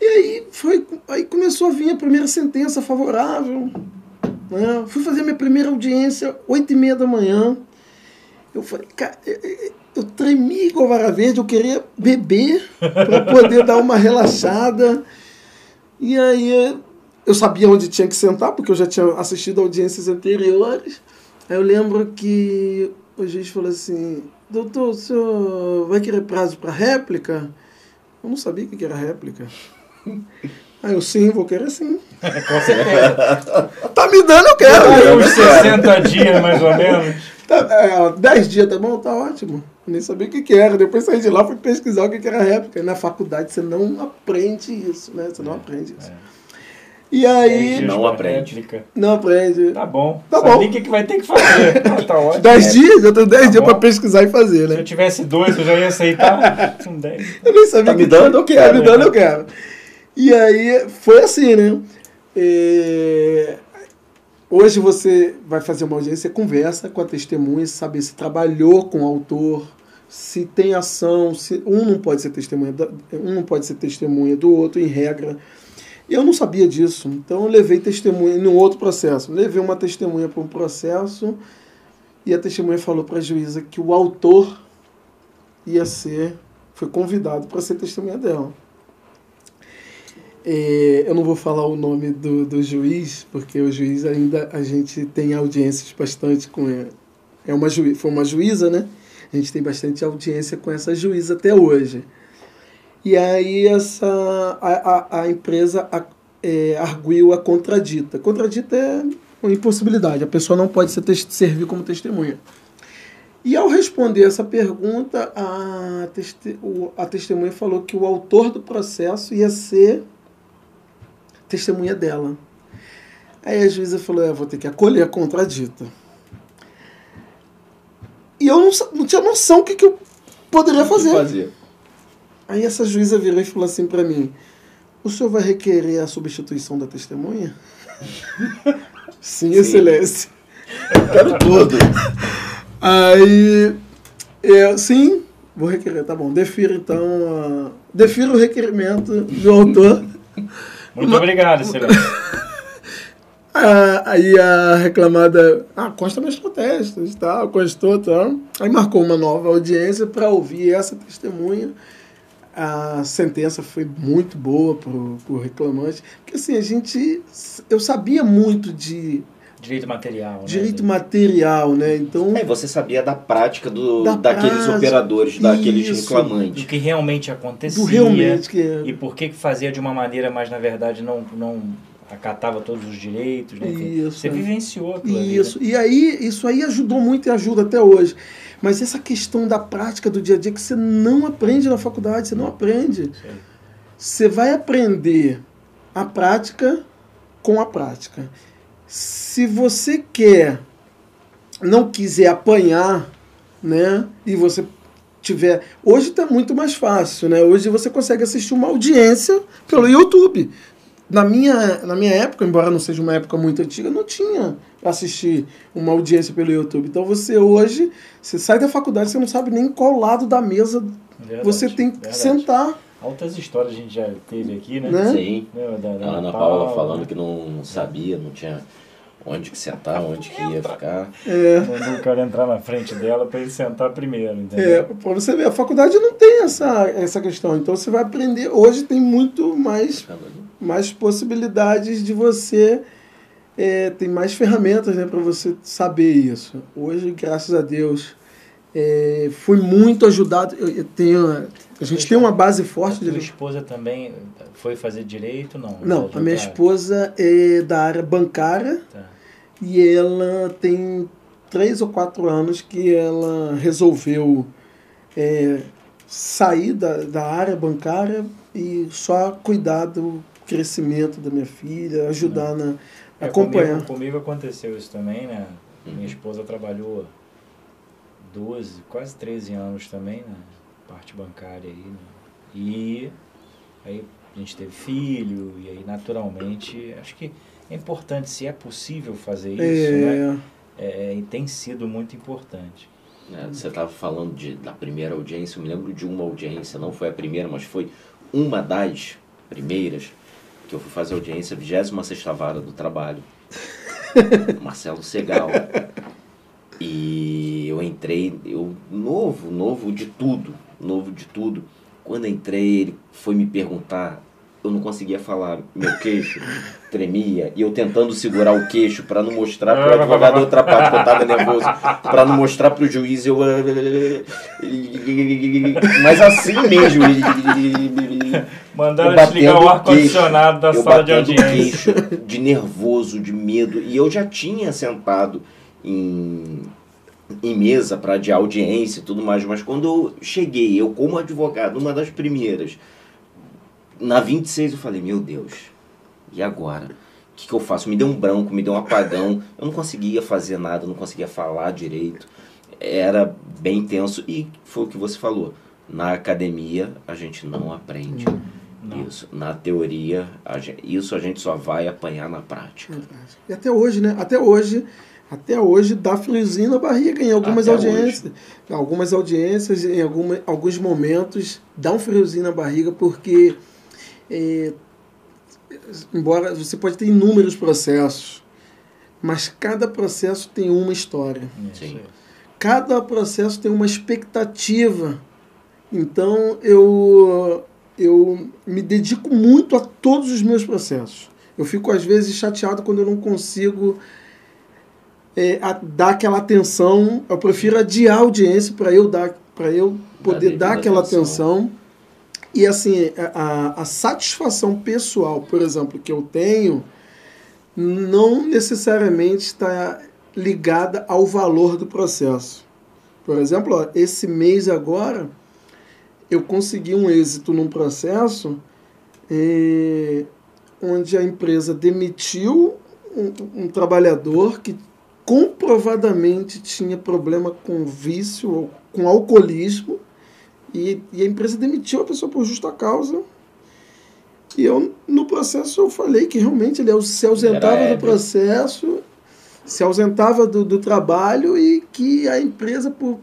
E aí, foi, aí começou a vir a primeira sentença favorável. Né? Fui fazer minha primeira audiência, oito e meia da manhã. Eu falei, cara, eu tremi igual vara verde, eu queria beber para poder dar uma relaxada. E aí eu sabia onde tinha que sentar, porque eu já tinha assistido audiências anteriores. Aí eu lembro que o juiz falou assim: Doutor, o senhor vai querer prazo para réplica? Eu não sabia o que era réplica. Aí eu, sim, vou querer sim. Com certeza. tá me dando, eu quero. Tá uns 60 dias, mais ou menos. Tá, é, 10 dias, tá bom? Tá ótimo. Eu nem sabia o que, que era. Depois saí de lá, fui pesquisar o que, que era réplica. E na faculdade você não aprende isso, né? Você não é, aprende isso. É. E aí. Não aprende. Não aprende. Tá bom. Tá Sabia bom. o que, que vai ter que fazer. ah, tá ótimo. 10 dias? Eu tenho 10 tá dias para pesquisar e fazer, né? Se eu tivesse dois, eu já ia aceitar. São 10. Eu nem sabia. Tá me dando, eu quero. Tá me dando, eu quero. E aí foi assim, né? E... Hoje você vai fazer uma audiência, conversa com a testemunha, saber se trabalhou com o autor, se tem ação, se um não pode ser testemunha, um não pode ser testemunha do outro em regra. Eu não sabia disso, então eu levei testemunha em um outro processo. Levei uma testemunha para um processo e a testemunha falou para a juíza que o autor ia ser, foi convidado para ser testemunha dela. É, eu não vou falar o nome do, do juiz, porque o juiz ainda a gente tem audiências bastante com ele. É uma juíza, foi uma juíza, né? A gente tem bastante audiência com essa juíza até hoje. E aí essa, a, a, a empresa a, é, arguiu a contradita. Contradita é uma impossibilidade, a pessoa não pode ser, servir como testemunha. E ao responder essa pergunta, a, a testemunha falou que o autor do processo ia ser testemunha dela. Aí a juíza falou: é, vou ter que acolher a contradita. E eu não, não tinha noção do que, que eu poderia fazer. Aí essa juíza virou e falou assim para mim: O senhor vai requerer a substituição da testemunha? Sim, Sim, excelência. Eu quero tudo. Aí, eu, sim, vou requerer, tá bom. Defiro então, defiro o requerimento do autor. Muito obrigado. Ah, aí a reclamada, ah, consta meus protestos, tá? Constou, tá? Aí marcou uma nova audiência para ouvir essa testemunha a sentença foi muito boa pro, pro reclamante, porque assim, a gente, eu sabia muito de direito material, né? Direito material, né? Então, é, você sabia da prática do da daqueles prática, operadores, daqueles isso, reclamantes, do que realmente acontecia, do realmente que é. e por que fazia de uma maneira, mas na verdade não não acatava todos os direitos, né? Isso, você é. vivenciou aquilo Isso. Ali, né? E aí isso aí ajudou muito e ajuda até hoje. Mas essa questão da prática do dia a dia que você não aprende na faculdade, você não aprende. Sim. Você vai aprender a prática com a prática. Se você quer, não quiser apanhar, né? E você tiver. Hoje está muito mais fácil, né? Hoje você consegue assistir uma audiência pelo YouTube na minha, na minha época, embora não seja uma época muito antiga, não tinha assistir uma audiência pelo YouTube. Então você hoje, você sai da faculdade, você não sabe nem qual lado da mesa verdade, você tem que verdade. sentar. Altas histórias a gente já teve aqui, né? né? Sim. Da, da a Ana Paula, Paula falando que não sabia, não tinha onde que sentar, onde que ia ficar. É. Mandou o cara entrar na frente dela para ele sentar primeiro, entendeu? É, para você ver, a faculdade não tem essa, essa questão. Então você vai aprender. Hoje tem muito mais mais possibilidades de você é, tem mais ferramentas né, para você saber isso. Hoje, graças a Deus, É, fui muito ajudado. Eu, eu tenho, a gente tem uma base forte. A tua esposa também foi fazer direito? Não, não a minha esposa é da área bancária tá. E ela tem três ou quatro anos que ela resolveu é, sair da, da área bancária e só cuidar do crescimento da minha filha, ajudar na é, acompanhar. Comigo, comigo aconteceu isso também, né? Minha uhum. esposa trabalhou 12, quase 13 anos também na parte bancária aí, né? E aí a gente teve filho, e aí naturalmente, acho que é importante, se é possível fazer isso, é... né? É, e tem sido muito importante. É, você estava falando de, da primeira audiência, eu me lembro de uma audiência, não foi a primeira, mas foi uma das primeiras que eu fui fazer audiência, 26 vara do trabalho. Marcelo Segal. E eu entrei, eu novo, novo de tudo, novo de tudo. Quando entrei, ele foi me perguntar, eu não conseguia falar, meu queixo tremia, e eu tentando segurar o queixo para não mostrar para o advogado outra parte que eu estava nervoso, para não mostrar para o juiz, eu. Mas assim mesmo. Mandaram desligar o ar-condicionado da sala de audiência. Queixo, de nervoso, de medo. E eu já tinha sentado em, em mesa para de audiência e tudo mais, mas quando eu cheguei, eu como advogado, uma das primeiras, na 26 eu falei, meu Deus, e agora? O que, que eu faço? Me deu um branco, me deu um apagão, eu não conseguia fazer nada, não conseguia falar direito, era bem tenso e foi o que você falou. Na academia a gente não aprende. Não. Isso. Na teoria, a gente, isso a gente só vai apanhar na prática. E até hoje, né? Até hoje, até hoje dá friozinho na barriga em algumas até audiências. Hoje. Algumas audiências, em alguma, alguns momentos, dá um friozinho na barriga porque é, embora você pode ter inúmeros processos, mas cada processo tem uma história. Sim. Cada processo tem uma expectativa. Então eu eu me dedico muito a todos os meus processos. Eu fico às vezes chateado quando eu não consigo é, dar aquela atenção. Eu prefiro adiar a audiência para eu dar para eu poder dar aquela atenção. atenção. E assim, a, a satisfação pessoal, por exemplo, que eu tenho, não necessariamente está ligada ao valor do processo. Por exemplo, ó, esse mês agora, eu consegui um êxito num processo é, onde a empresa demitiu um, um, trabalhador que comprovadamente tinha problema com vício ou com alcoolismo e, e a empresa demitiu a pessoa por justa causa. E eu, no processo, eu falei que realmente ele se ausentava do processo, se ausentava do, do trabalho e que a empresa, por,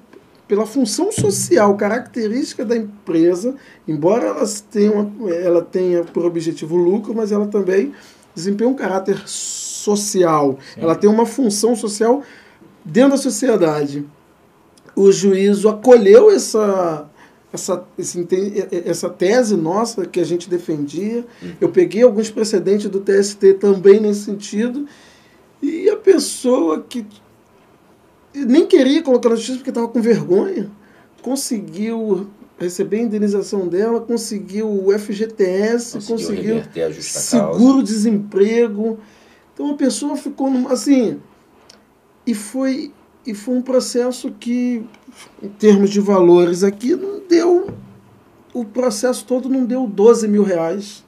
pela função social, característica da empresa, embora ela tenha, ela tenha por objetivo lucro, mas ela também desempenha um caráter social. Sim. Ela tem uma função social dentro da sociedade. O juízo acolheu essa, essa, esse, essa tese nossa que a gente defendia. Uhum. Eu peguei alguns precedentes do TST também nesse sentido. E a pessoa que nem queria colocar na justiça porque estava com vergonha, conseguiu receber a indenização dela, conseguiu o FGTS, conseguiu, conseguiu seguro-desemprego. Então a pessoa ficou numa, assim. E foi, e foi um processo que, em termos de valores aqui, não deu. O processo todo não deu 12 mil reais.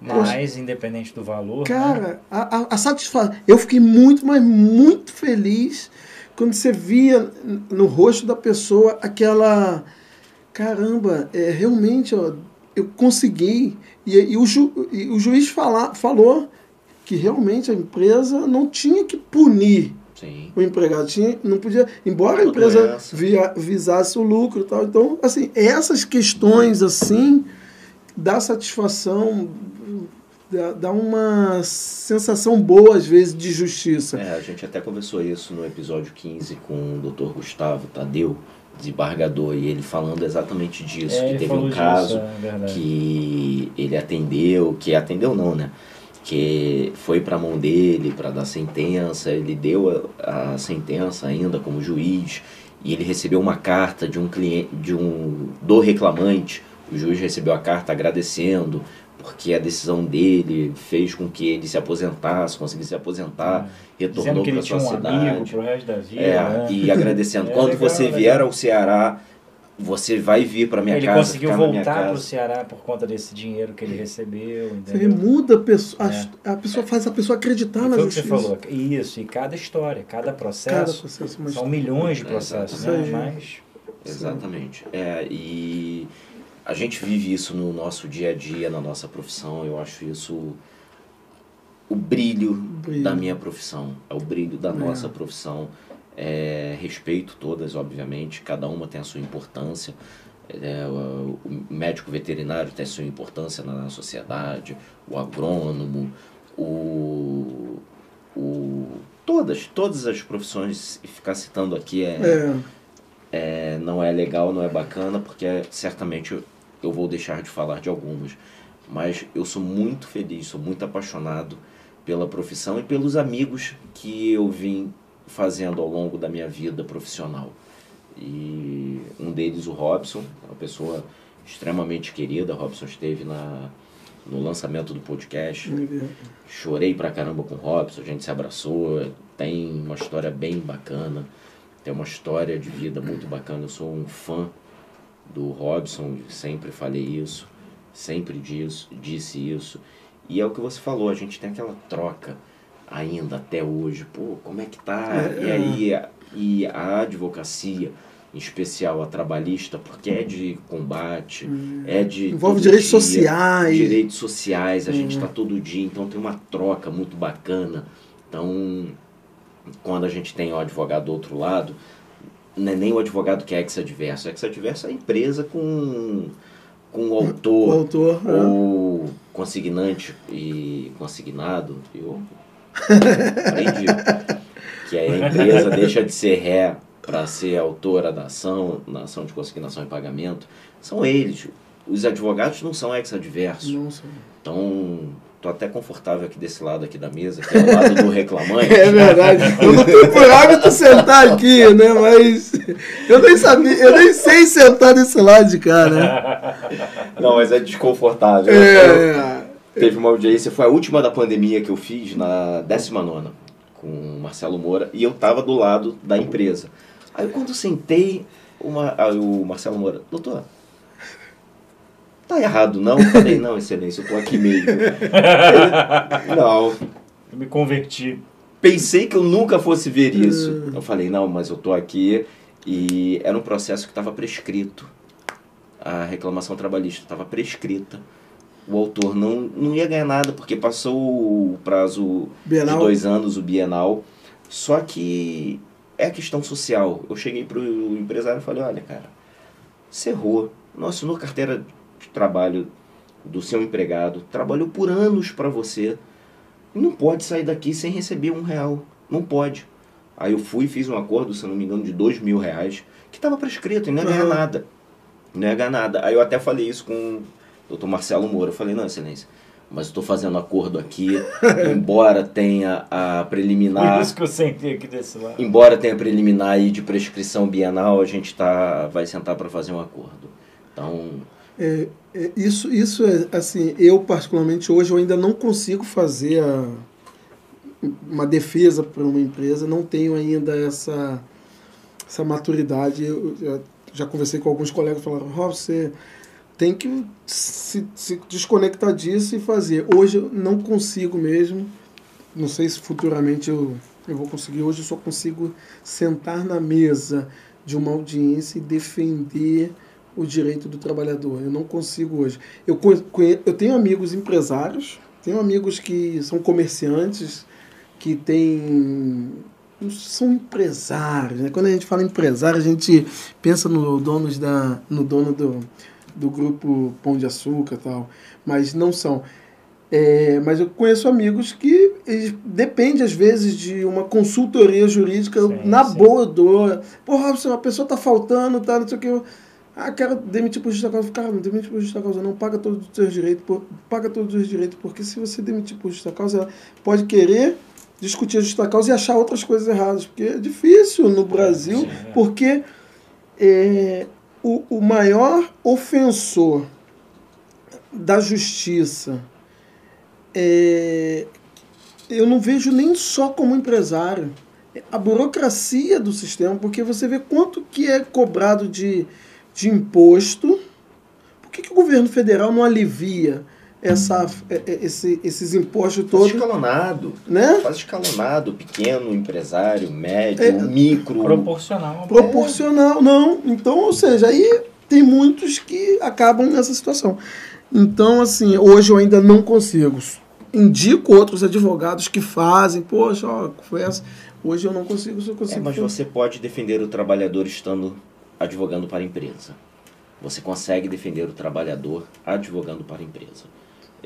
Mas, independente do valor. Né? Cara, né? a, a, a satisfação. Eu fiquei muito, mas muito feliz quando você via no rosto da pessoa aquela. Caramba, é, realmente, ó, eu consegui. E, e, o, ju, e o juiz fala, falou que realmente a empresa não tinha que punir Sim. o empregado. Tinha, não podia, embora a empresa via, visasse o lucro e tal. Então, assim, essas questões assim dá satisfação, dá, dá uma sensação boa, às vezes, de justiça. É, a gente até conversou isso no episódio 15 com o Dr. Gustavo Tadeu, desembargador, e ele falando exatamente disso, é, que teve um caso é que ele atendeu, que atendeu não, né? Que foi para a mão dele para dar sentença, ele deu a, a, sentença ainda como juiz e ele recebeu uma carta de um cliente, de um do reclamante. O juiz recebeu a carta agradecendo porque a decisão dele fez com que ele se aposentasse, conseguisse se aposentar, retornou para sua um cidade. Amigo pro resto da vida, é, né? E agradecendo. É, Quando legal, você legal. vier ao Ceará, você vai vir para minha ele casa. Ele conseguiu voltar para o Ceará por conta desse dinheiro que ele recebeu. Entendeu? Você muda a pessoa, é. a, pessoa faz a pessoa acreditar na justiça. que você falou. Isso, e cada história, cada processo. Cada processo são história. milhões de processos, é, né? Mas... Exatamente. É, e a gente vive isso no nosso dia a dia, na nossa profissão. Eu acho isso o brilho, brilho. da minha profissão, é o brilho da é. nossa profissão. É, respeito todas, obviamente, cada uma tem a sua importância. É, o médico veterinário tem a sua importância na sociedade, o agrônomo, o, o todas, todas as profissões, e ficar citando aqui é, é. é não é legal, não é bacana, porque certamente eu vou deixar de falar de algumas. Mas eu sou muito feliz, sou muito apaixonado pela profissão e pelos amigos que eu vim fazendo ao longo da minha vida profissional. E um deles, o Robson, uma pessoa extremamente querida. O Robson esteve na, no lançamento do podcast. Chorei pra caramba com o Robson, a gente se abraçou. Tem uma história bem bacana, tem uma história de vida muito bacana. Eu sou um fã do Robson, sempre falei isso, sempre disso, disse isso. E é o que você falou, a gente tem aquela troca ainda até hoje. Pô, como é que tá? É, e aí, é. e a advocacia, em especial a trabalhista, porque é de combate, hum. é de. Envolve direitos dia, sociais. Direitos sociais, a hum. gente está todo dia, então tem uma troca muito bacana. Então, quando a gente tem o advogado do outro lado, não é nem o advogado que é ex-adverso. Ex-adverso é a empresa com, com o autor, o autor é. ou é. consignante e consignado. Eu aprendi. que a empresa deixa de ser ré para ser autora da ação, na ação de consignação e pagamento. São eles. Os advogados não são ex-adversos. Não são. Então, Tô até confortável aqui desse lado aqui da mesa, que é o lado do reclamante. É verdade. Eu não tenho por hábito sentar aqui, né? Mas eu nem sabia, eu nem sei sentar desse lado de cá, né? Não, mas é desconfortável. É. teve uma audiência, foi a última da pandemia que eu fiz na 19 com o Marcelo Moura, e eu tava do lado da empresa. Aí quando sentei, uma, aí o Marcelo Moura, doutor, Tá errado, não? Falei, não, excelência, eu tô aqui mesmo. não. Eu me converti. Pensei que eu nunca fosse ver isso. Eu falei, não, mas eu tô aqui. E era um processo que estava prescrito. A reclamação trabalhista estava prescrita. O autor não, não ia ganhar nada, porque passou o prazo Bienal. de dois anos, o Bienal. Só que é questão social. Eu cheguei pro empresário e falei, olha, cara, você errou. Não assinou carteira trabalho do seu empregado, trabalhou por anos para você, e não pode sair daqui sem receber um real. Não pode. Aí eu fui e fiz um acordo, se não me engano, de dois mil reais, que estava prescrito, e não ia ganhar nada. Não ia ganhar nada. Aí eu até falei isso com o doutor Marcelo Moura. Eu falei, não, excelência, mas estou fazendo acordo aqui, embora tenha a preliminar. Por isso que eu sentei aqui desse lado. Embora tenha a preliminar aí de prescrição bienal, a gente tá, vai sentar para fazer um acordo. Então, é, é, isso, isso é assim, eu particularmente hoje eu ainda não consigo fazer a, uma defesa para uma empresa, não tenho ainda essa, essa maturidade. Eu já, já conversei com alguns colegas e falaram, Rob, você tem que se, se desconectar disso e fazer. Hoje eu não consigo mesmo, não sei se futuramente eu, eu vou conseguir, hoje eu só consigo sentar na mesa de uma audiência e defender o direito do trabalhador. Eu não consigo hoje. Eu, eu tenho amigos empresários, tenho amigos que são comerciantes, que têm são empresários. Né? Quando a gente fala empresário, a gente pensa no dono, da, no dono do, do grupo Pão de Açúcar tal, mas não são. É, mas eu conheço amigos que depende às vezes de uma consultoria jurídica sim, na sim. boa dor. Pô, Robson, a pessoa tá faltando, tá, não sei o que. Ah, quero demitir por justa causa. Cara, não demite por justa causa, não. Paga todos os seus direitos, por, paga todos os direitos, porque se você demitir por justa causa, ela pode querer discutir a justa causa e achar outras coisas erradas. Porque é difícil no Brasil, Sim, é. porque é, o, o maior ofensor da justiça é, eu não vejo nem só como empresário. A burocracia do sistema, porque você vê quanto que é cobrado de, de imposto. Por que, que o governo federal não alivia essa, é, é, esse, esses impostos Faz todos? escalonado. Né? Faz escalonado, pequeno, empresário, médio, É. micro. Proporcional. Proporcional, não. Então, ou seja, aí tem muitos que acabam nessa situação. Então, assim, hoje eu ainda não consigo. Indico outros advogados que fazem, poxa, ó, foi essa. Hoje eu não consigo, só É, consigo. mas você pode defender o trabalhador estando advogando para a empresa. Você consegue defender o trabalhador advogando para a empresa.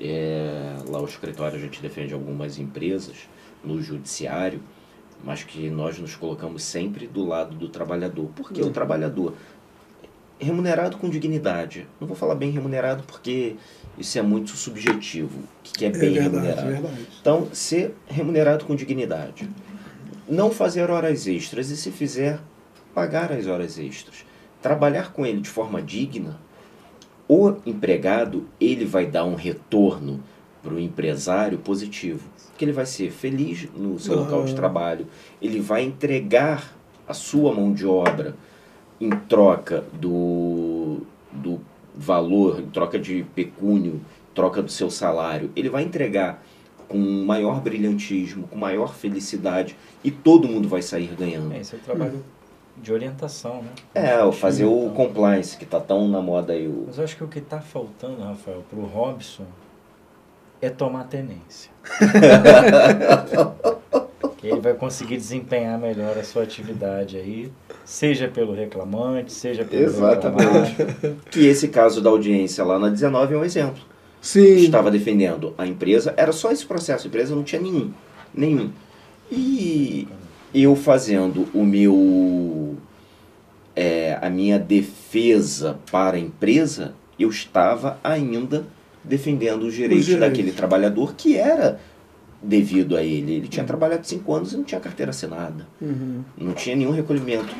É, lá o escritório a gente defende algumas empresas no judiciário, mas que nós nos colocamos sempre do lado do trabalhador. Porque o trabalhador remunerado com dignidade. Não vou falar bem remunerado porque isso é muito subjetivo. O que é É bem verdade, remunerado? verdade. Então, ser remunerado com dignidade. Não fazer horas extras e, se fizer, pagar as horas extras. Trabalhar com ele de forma digna. O empregado, ele vai dar um retorno para o empresário positivo. Que ele vai ser feliz no seu local de trabalho. Ele vai entregar a sua mão de obra em troca do, do valor, em troca de pecúnio, em troca do seu salário. Ele vai entregar com maior brilhantismo, com maior felicidade e todo mundo vai sair ganhando. É, esse é o trabalho de orientação, né? É, o fazer o Então, compliance, que tá tão na moda aí. O... Mas eu acho que o que está faltando, Rafael, para o Robson é tomar tenência. que ele vai conseguir desempenhar melhor a sua atividade aí, seja pelo reclamante, seja pelo Exatamente. Que esse caso da audiência lá na 19 é um exemplo. Sim. Estava defendendo a empresa, era só esse processo, a empresa não tinha nenhum. Nenhum. E eu fazendo o meu. é, a minha defesa para a empresa, eu estava ainda defendendo os direitos, direitos. daquele trabalhador que era devido a ele. Ele tinha trabalhado cinco anos e não tinha carteira assinada. Uhum. Não tinha nenhum recolhimento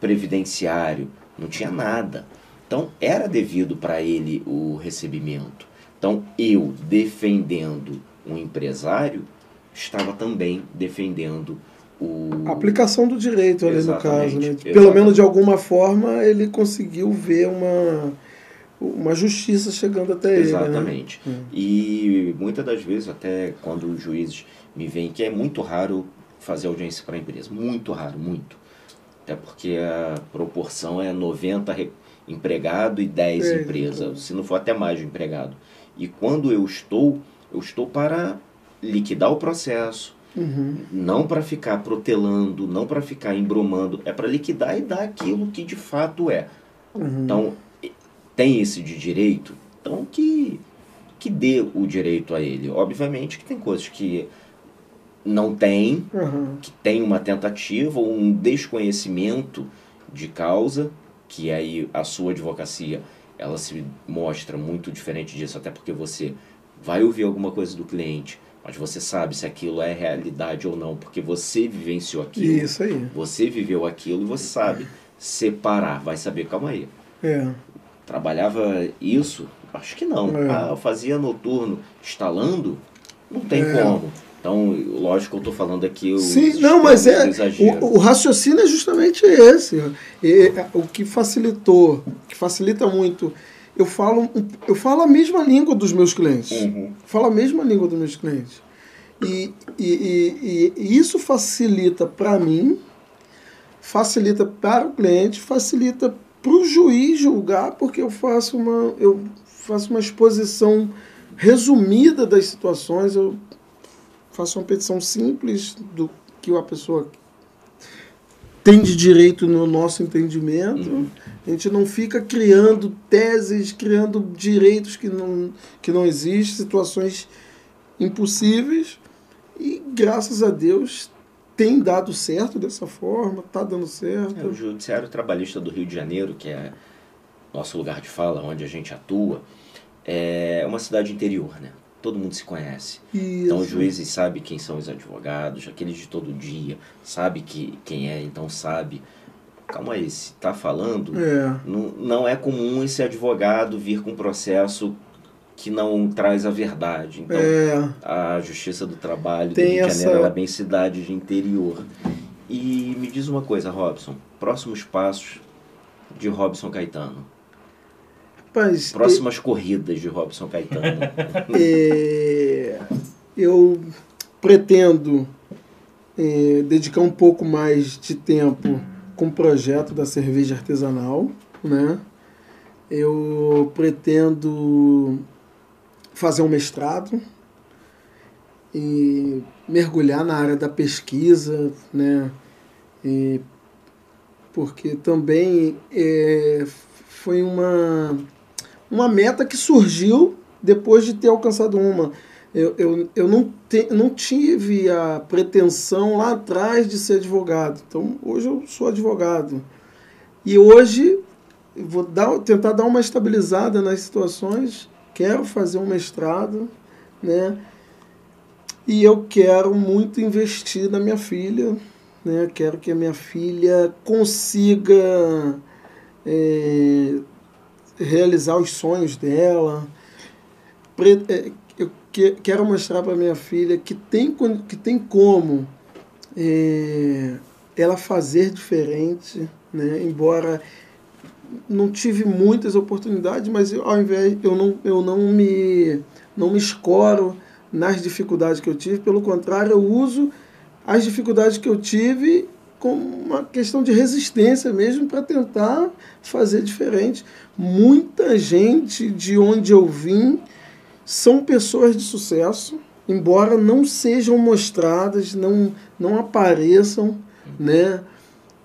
previdenciário, não tinha nada. Então era devido para ele o recebimento. Então eu defendendo um empresário estava também defendendo o A aplicação do direito ali no caso, Exatamente, né? exatamente. Pelo menos de alguma forma ele conseguiu ver uma, uma justiça chegando até ele. Né? Exatamente. Hum. E muitas das vezes, até quando os juízes me veem, que é muito raro fazer audiência para a empresa. Muito raro, muito. Até porque a proporção é 90 re- empregado e 10 É, empresa, então. se não for até mais de empregado. E quando eu estou, eu estou para liquidar o processo, Uhum. não para ficar protelando, não para ficar embromando, é para liquidar e dar aquilo que de fato é. Uhum. Então, tem esse de direito, então que, que dê o direito a ele. Obviamente que tem coisas que não tem, Uhum. que tem uma tentativa ou um desconhecimento de causa, que aí a sua advocacia ela se mostra muito diferente disso, até porque você vai ouvir alguma coisa do cliente, mas você sabe se aquilo é realidade ou não, porque você vivenciou aquilo. Isso aí. Você viveu aquilo e você sabe separar, vai saber, calma aí. É. Trabalhava isso? Acho que não. É. Ah, eu fazia noturno instalando? Não tem É. como. Então, lógico que eu estou falando aqui. Sim, não, mas é. O, o raciocínio é justamente esse. E, é, o que facilitou, que facilita muito. Eu falo, eu falo a mesma língua dos meus clientes. Uhum. Falo a mesma língua dos meus clientes. E, e, e- e isso facilita para mim, facilita para o cliente, facilita para o juiz julgar, porque eu faço uma, eu faço uma exposição resumida das situações, eu faço uma petição simples do que a pessoa tem de direito no nosso entendimento. Uhum. A gente não fica criando teses, criando direitos que não, que não existem, situações impossíveis. E graças a Deus tem dado certo dessa forma, está dando certo. É, o Judiciário Trabalhista do Rio de Janeiro, que é nosso lugar de fala, onde a gente atua, é uma cidade interior, né? Todo mundo se conhece. Isso. Então os juízes sabem quem são os advogados, aqueles de todo dia, sabe que, quem é, então sabe. Calma aí, se tá falando, É. não, não é comum esse advogado vir com um processo que não traz a verdade. Então, É. a Justiça do Trabalho Tem do Rio de essa- Janeiro ela é bem cidade de interior. E me diz uma coisa, Robson, próximos passos de Robson Caetano. Próximas corridas de Robson Caetano. é, eu pretendo é, dedicar um pouco mais de tempo com o projeto da cerveja artesanal, né? Eu pretendo fazer um mestrado e mergulhar na área da pesquisa, né? E porque também é, foi uma, uma meta que surgiu depois de ter alcançado uma. Eu, eu, eu não, te, não tive a pretensão lá atrás de ser advogado. Então, hoje eu sou advogado. E hoje vou dar, tentar dar uma estabilizada nas situações. Quero fazer um mestrado, né? E eu quero muito investir na minha filha, né? Quero que a minha filha consiga é, realizar os sonhos dela. É, Eu que- quero mostrar para minha filha que tem, que tem como é, ela fazer diferente, né? Embora não tive muitas oportunidades, mas eu, ao invés eu não, eu não me não me escoro nas dificuldades que eu tive, pelo contrário, eu uso as dificuldades que eu tive como uma questão de resistência mesmo para tentar fazer diferente. Muita gente de onde eu vim são pessoas de sucesso, embora não sejam mostradas, não, não apareçam, né?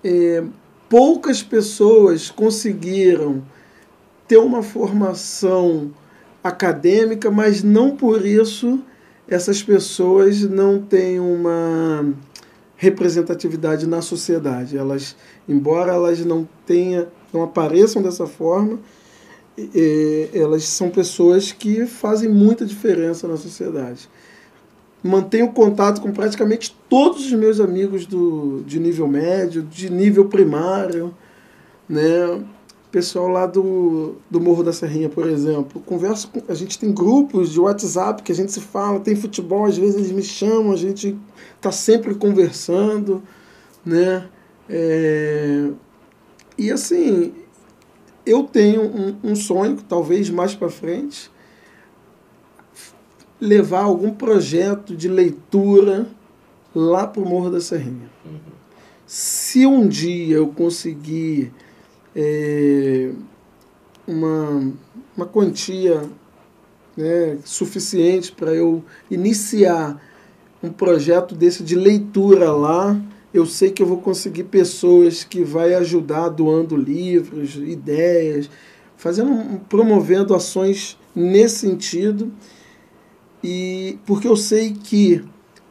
É, poucas pessoas conseguiram ter uma formação acadêmica, mas não por isso essas pessoas não têm uma representatividade na sociedade. Elas, embora elas não tenham, não apareçam dessa forma, elas são pessoas que fazem muita diferença na sociedade. Mantenho contato com praticamente todos os meus amigos do, de nível médio, de nível primário, né? Pessoal lá do, do Morro da Serrinha, por exemplo. Converso com, a gente tem grupos de WhatsApp que a gente se fala, tem futebol, às vezes eles me chamam, a gente tá sempre conversando, né? É, e assim, eu tenho um, um sonho, talvez mais para frente, levar algum projeto de leitura lá para o Morro da Serrinha. Se um dia eu conseguir é, uma, uma quantia né, suficiente para eu iniciar um projeto desse de leitura lá, eu sei que eu vou conseguir pessoas que vai ajudar doando livros, ideias, fazendo, promovendo ações nesse sentido. E porque eu sei que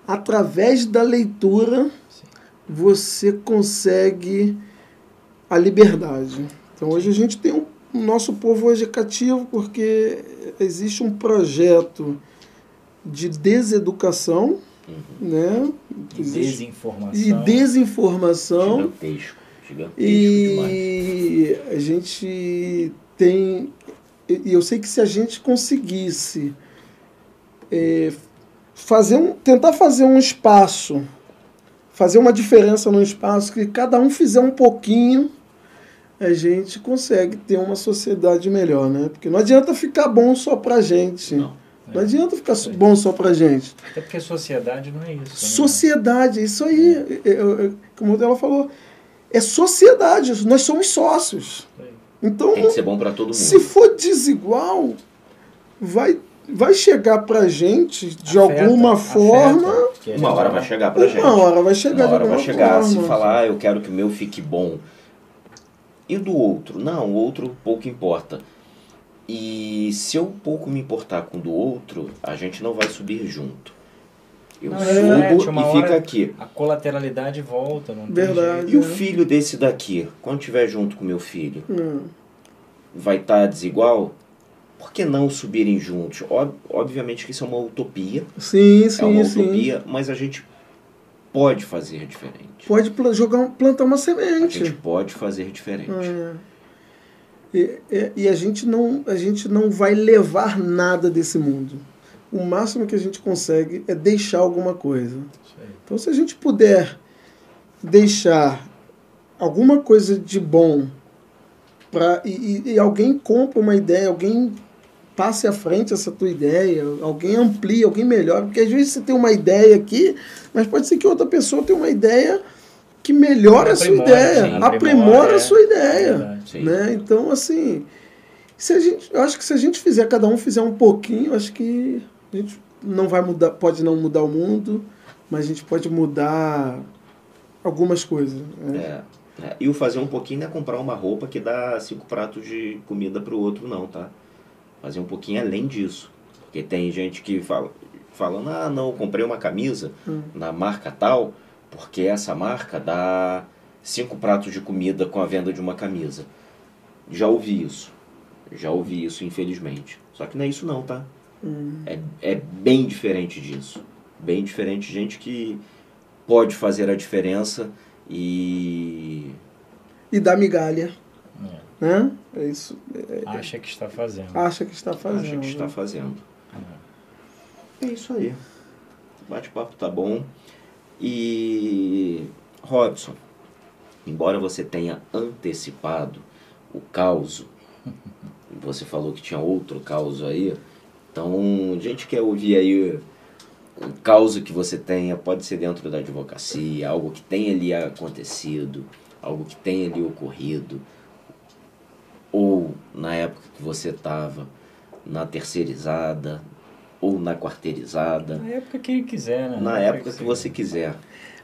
através da leitura você consegue a liberdade. Então hoje a gente tem um, o nosso povo hoje é cativo porque existe um projeto de deseducação, né? E desinformação. e desinformação. Gigantesco, gigantesco demais. E a gente tem. E eu sei que se a gente conseguisse é, fazer um, tentar fazer um espaço, fazer uma diferença no espaço, que cada um fizer um pouquinho, a gente consegue ter uma sociedade melhor, né? Porque não adianta ficar bom só pra gente. Não. Não adianta ficar bom só pra gente. Até porque sociedade não é isso. né? Sociedade, isso aí, é, é, é, como ela falou, é sociedade, nós somos sócios. Aí. Então, Tem que ser bom para todo mundo. se for desigual, vai, vai chegar pra gente de Afeta, alguma afeta, forma. Uma hora vai chegar pra gente. Uma hora vai chegar Uma hora vai chegar, se forma. falar, ah, eu quero que o meu fique bom. E do outro? Não, o outro pouco importa. E se eu pouco me importar com o do outro, a gente não vai subir junto. Eu Não, subo reflete, uma e fica aqui. A colateralidade volta, não tem Verdade. jeito. E o É. filho desse daqui, quando estiver junto com meu filho, Não. vai estar desigual? Por que não subirem juntos? Ob obviamente que isso é uma utopia. Sim, sim, é uma sim. utopia, mas a gente pode fazer diferente. Pode jogar, plantar uma A semente. gente pode fazer diferente. É. E, e- e a gente não a gente não vai levar nada desse mundo. O máximo que a gente consegue é deixar alguma coisa. Então, se a gente puder deixar alguma coisa de bom e, e- alguém compra uma ideia, alguém passe à frente essa tua ideia, alguém amplie, alguém melhora, porque às vezes você tem uma ideia aqui, mas pode ser que outra pessoa tenha uma ideia que melhora a sua ideia, sim, aprimora aprimora, a sua é. ideia, Verdade. Sim. né? Então, assim, se a gente, eu acho que se a gente fizer, cada um fizer um pouquinho, acho que a gente não vai mudar, pode não mudar o mundo, mas a gente pode mudar algumas coisas. Né? É, é. E o fazer um pouquinho não é comprar uma roupa que dá cinco pratos de comida pro outro, não, tá? Fazer um pouquinho além disso. Porque tem gente que fala, falando, ah, não, comprei uma camisa Hum. na marca tal, porque essa marca dá cinco pratos de comida com a venda de uma camisa. Já ouvi isso. Já ouvi isso, infelizmente. Só que não é isso não, tá? Hum. É, é bem diferente disso. Bem diferente. Gente que pode fazer a diferença e. E dar migalha, É. né? É isso. Acha que está fazendo. Acha que está fazendo. acha que está fazendo. É. É isso aí. O bate-papo tá bom. E. Robson, embora você tenha antecipado o caos, você falou que tinha outro caos aí, então a gente quer ouvir aí o caos que você tenha, pode ser dentro da advocacia, algo que tenha ali acontecido, algo que tenha ali ocorrido, ou na época que você estava na terceirizada, ou na quarteirizada, Na época que ele quiser, né? na época que você quiser.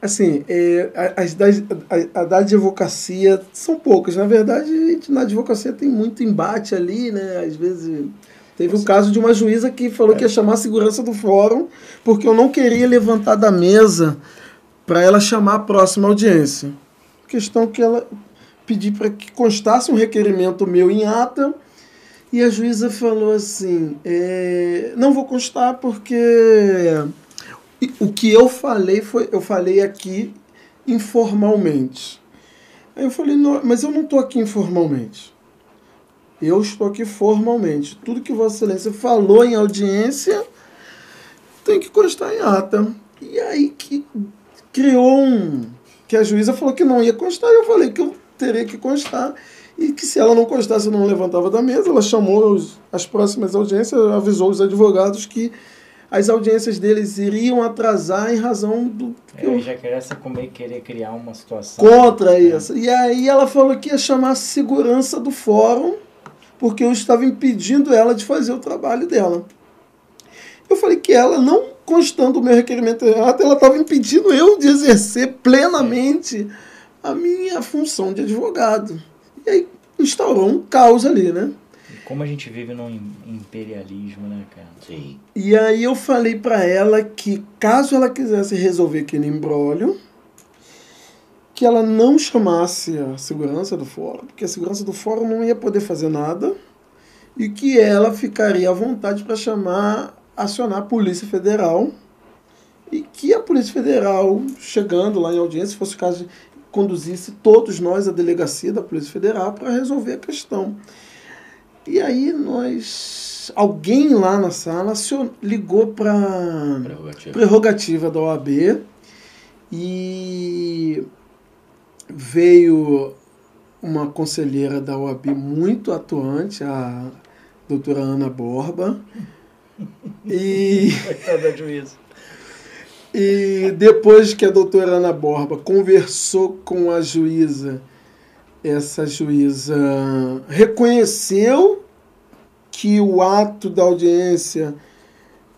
Assim, é, a- as das, a, a da advocacia são poucas. Na verdade, a gente, na advocacia tem muito embate ali, né? Às vezes. Teve um caso de uma juíza que falou que ia chamar a segurança do fórum porque eu não queria levantar da mesa para ela chamar a próxima audiência. Questão que ela pedi para que constasse um requerimento meu em ata e a juíza falou assim: é, não vou constar porque o que eu falei foi, eu falei aqui informalmente. Aí eu falei, "Não, mas eu não estou aqui informalmente. Eu estou aqui formalmente. Tudo que Vossa Excelência falou em audiência tem que constar em ata. E aí que criou um. que a juíza falou que não ia constar, eu falei que eu teria que constar. E que se ela não constasse, eu não levantava da mesa. Ela chamou os, as próximas audiências, avisou os advogados que as audiências deles iriam atrasar em razão do que eu- ele já queria como querer criar uma situação. contra isso. E aí ela falou que ia chamar a segurança do fórum, porque eu estava impedindo ela de fazer o trabalho dela. Eu falei que ela, não constando o meu requerimento errado, ela estava impedindo eu de exercer plenamente a minha função de advogado. E aí instaurou um caos ali, né? Como a gente vive num im- imperialismo, né, cara? Sim. E aí eu falei pra ela que caso ela quisesse resolver aquele embrólio, que ela não chamasse a segurança do fórum, porque a segurança do fórum não ia poder fazer nada, e que ela ficaria à vontade para chamar, acionar a Polícia Federal, e que a Polícia Federal, chegando lá em audiência, se fosse o caso, conduzisse todos nós à delegacia da Polícia Federal para resolver a questão. E aí nós. Alguém lá na sala ligou para Prerrogativa. prerrogativa da OAB e veio uma conselheira da OAB muito atuante, a doutora Ana Borba. E, Coitada juíza. e depois que a doutora Ana Borba conversou com a juíza, essa juíza reconheceu que o ato da audiência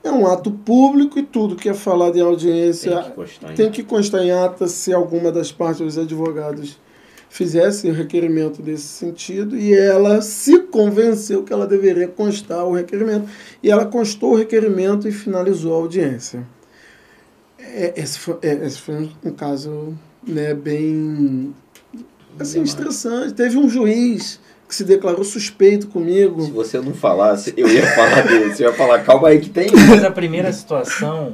é um ato público e tudo que é falado em audiência Tem que constar em tem que constar em ata se alguma das partes dos advogados fizesse o requerimento desse sentido e ela se convenceu que ela deveria constar o requerimento e ela constou o requerimento e finalizou a audiência. É, Esse foi, é, esse foi um caso né, bem assim, estressante. Teve um juiz que se declarou suspeito comigo. Se você não falasse, eu ia falar dele. Você ia falar, calma aí que tem. Mas a primeira situação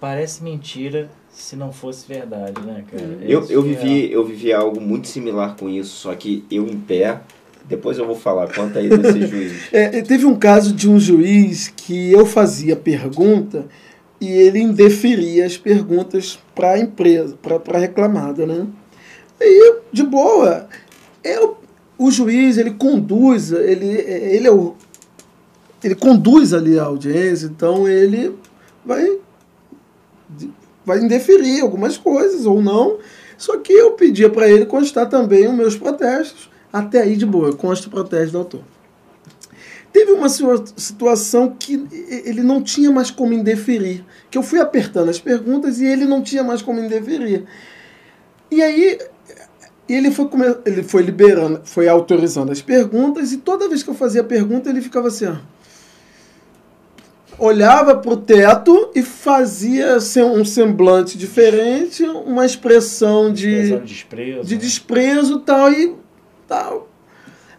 parece mentira se não fosse verdade, né, cara? Eu, Isso eu, que é- vivi, eu vivi algo muito similar com isso, só que eu em pé. Depois eu vou falar, conta aí desse juiz. É, teve um caso de um juiz que eu fazia pergunta e ele indeferia as perguntas para a empresa, para a reclamada, né? E, de boa, é o, juiz, ele conduz, ele, ele é o ele conduz ali a audiência, então ele vai vai indeferir algumas coisas ou não. Só que eu pedia para ele constar também os meus protestos. Até aí de boa, consta o protesto do autor. Teve uma situa- situação que ele não tinha mais como indeferir, que eu fui apertando as perguntas e ele não tinha mais como indeferir. E aí ele foi, ele foi liberando, foi autorizando as perguntas e toda vez que eu fazia pergunta ele ficava assim, ó, olhava para o teto e fazia um semblante diferente, uma expressão de desprezo. de né? desprezo tal e tal.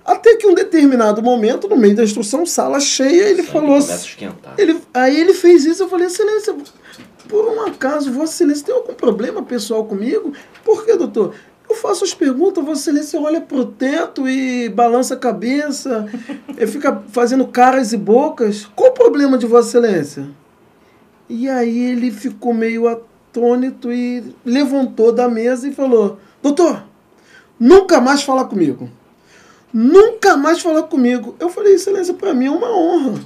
Até que um determinado momento, no meio da instrução, sala cheia, ele Sangue falou assim. esquentar. Ele, aí ele fez isso, eu falei, excelência, por um acaso, Vossa Excelência tem algum problema pessoal comigo? Por que, doutor? Faço as perguntas, Vossa Excelência olha pro teto e balança a cabeça, e fica fazendo caras e bocas. Qual o problema de Vossa Excelência? E aí ele ficou meio atônito e levantou da mesa e falou: Doutor, nunca mais falar comigo. Nunca mais falar comigo. Eu falei, excelência, pra mim é uma honra.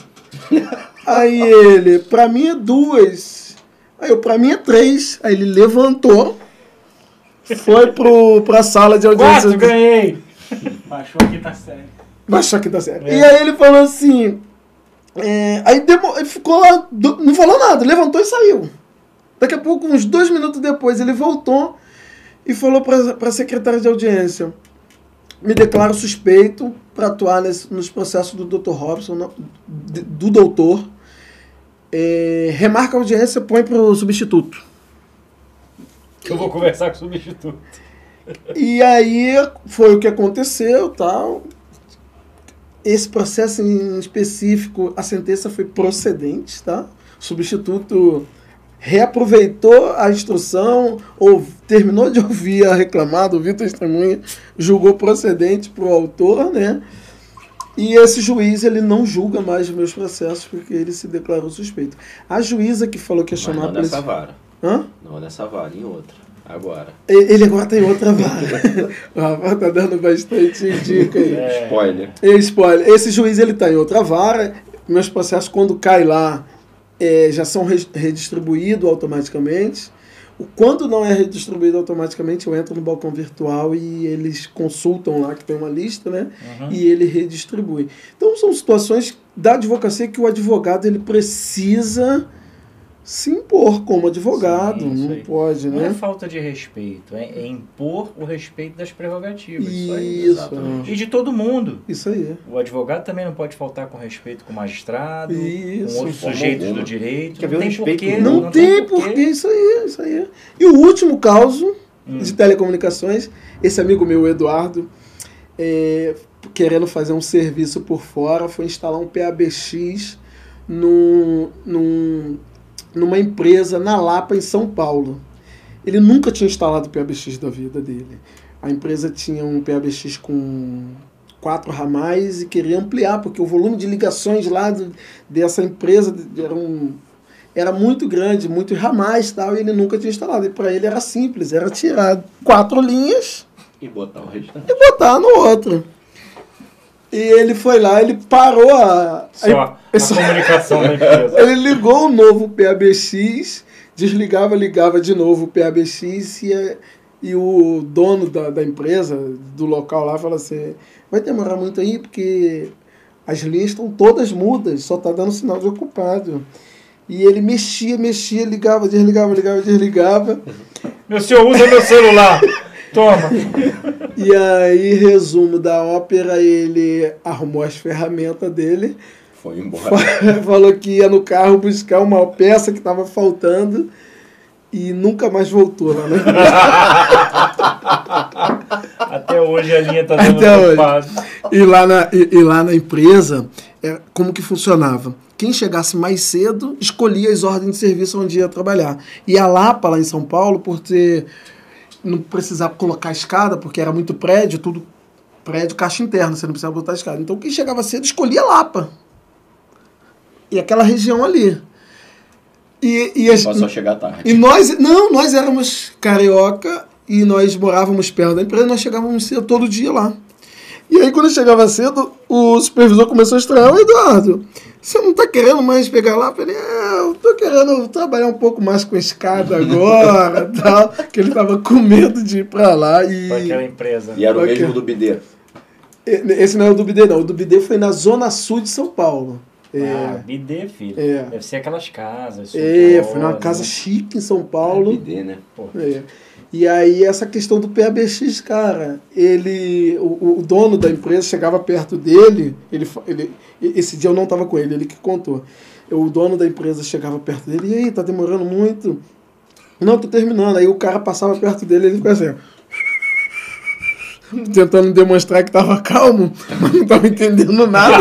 Aí ele, pra mim é duas. Aí eu, pra mim é três. Aí ele levantou, foi pro, pra sala de audiência. Quatro, ganhei! Baixou aqui, tá sério. Baixou aqui, tá certo. É. E aí ele falou assim. é, aí demo- ele ficou lá, do- não falou nada, levantou e saiu. Daqui a pouco, uns dois minutos depois, ele voltou e falou para a secretária de audiência: Me declaro suspeito para atuar nesse, nos processos do Dr. Robson, de- do doutor. É, remarca a audiência, põe para o substituto. Que eu vou conversar com o substituto. E aí foi o que aconteceu, tal. Esse processo em específico, a sentença foi procedente, tá? O substituto reaproveitou a instrução, ou terminou de ouvir a reclamada, ouviu a testemunha, julgou procedente para o autor, né? E esse juiz, ele não julga mais os meus processos porque ele se declarou suspeito. A juíza que falou que ia chamar a polícia... vara. Hã? Não nessa vara, em outra. Agora. Ele agora tem outra vara. o Rafael tá dando bastante dica aí. É. Spoiler. E, Spoiler, esse juiz ele tá em outra vara. Meus processos, quando cai lá, é, já são re- redistribuídos automaticamente. O- Quando não é redistribuído automaticamente, eu entro no balcão virtual e eles consultam lá, que tem uma lista, né? Uhum. E ele redistribui. Então são situações da advocacia que o advogado ele precisa se impor como advogado. Sim, isso não aí. pode, Não é né? falta de respeito, é, é impor o respeito das prerrogativas. Isso aí. Isso. exatamente. E de todo mundo. Isso aí. O advogado também não pode faltar com respeito com o magistrado, Isso. com outros sujeitos alguma. do direito. Quer ver não tem respeito porquê. Não, Não tem porquê, isso aí, isso aí. E o último caso Hum. de telecomunicações, esse amigo meu, o Eduardo, é, querendo fazer um serviço por fora, foi instalar um PABX num, num, numa empresa na Lapa, em São Paulo. Ele nunca tinha instalado o PABX da vida dele. A empresa tinha um PABX com quatro ramais e queria ampliar, porque o volume de ligações lá do- dessa empresa era, um, era muito grande, muitos ramais e tal, e ele nunca tinha instalado. E para ele era simples, era tirar quatro linhas E botar o restante. e botar no outro. E ele foi lá, ele parou a. Só a Só- comunicação da empresa. ele ligou o novo PABX, desligava, ligava de novo o PABX e, a- e o dono da, da empresa, do local lá, fala assim: vai demorar muito aí porque as linhas estão todas mudas, só tá dando sinal de ocupado. E ele mexia, mexia, ligava, desligava, ligava, desligava. Meu senhor, usa meu celular. Toma. E aí, resumo da ópera, ele arrumou as ferramentas dele, Foi embora. falou que ia no carro buscar uma peça que estava faltando e nunca mais voltou lá, né? Até hoje a linha tá dando Até hoje. E lá na, e, e lá na empresa, é, como que funcionava? Quem chegasse mais cedo escolhia as ordens de serviço onde ia trabalhar. E a Lapa, lá em São Paulo, por ter. Não precisava colocar escada, porque era muito prédio, tudo prédio, caixa interna, você não precisava botar escada. Então quem chegava cedo escolhia Lapa. E aquela região ali. E, e as- Passou a chegar tarde. e nós, não, nós éramos carioca e nós morávamos perto da empresa, nós chegávamos cedo todo dia lá. E aí quando eu chegava cedo, o supervisor começou a estranhar, "Ô, Eduardo, você não tá querendo mais pegar lá? Eu falei, é, eu tô querendo trabalhar um pouco mais com escada agora, tal, que ele tava com medo de ir pra lá e... Foi aquela empresa. E era o mesmo do bidê. Esse não é o do BD não, o do BD foi na zona sul de São Paulo. Ah, É, bidê, filho. É. Deve ser aquelas casas. é foi numa casa né? chique em São Paulo. Bidê, né? Pô, É. E aí essa questão do PABX, cara, ele, o, o dono da empresa chegava perto dele, ele, ele, esse dia eu não estava com ele, ele que contou. O dono da empresa chegava perto dele, e aí, tá demorando muito? Não, tô terminando. Aí o cara passava perto dele, ele ficava assim, tentando demonstrar que tava calmo, mas não tava entendendo nada.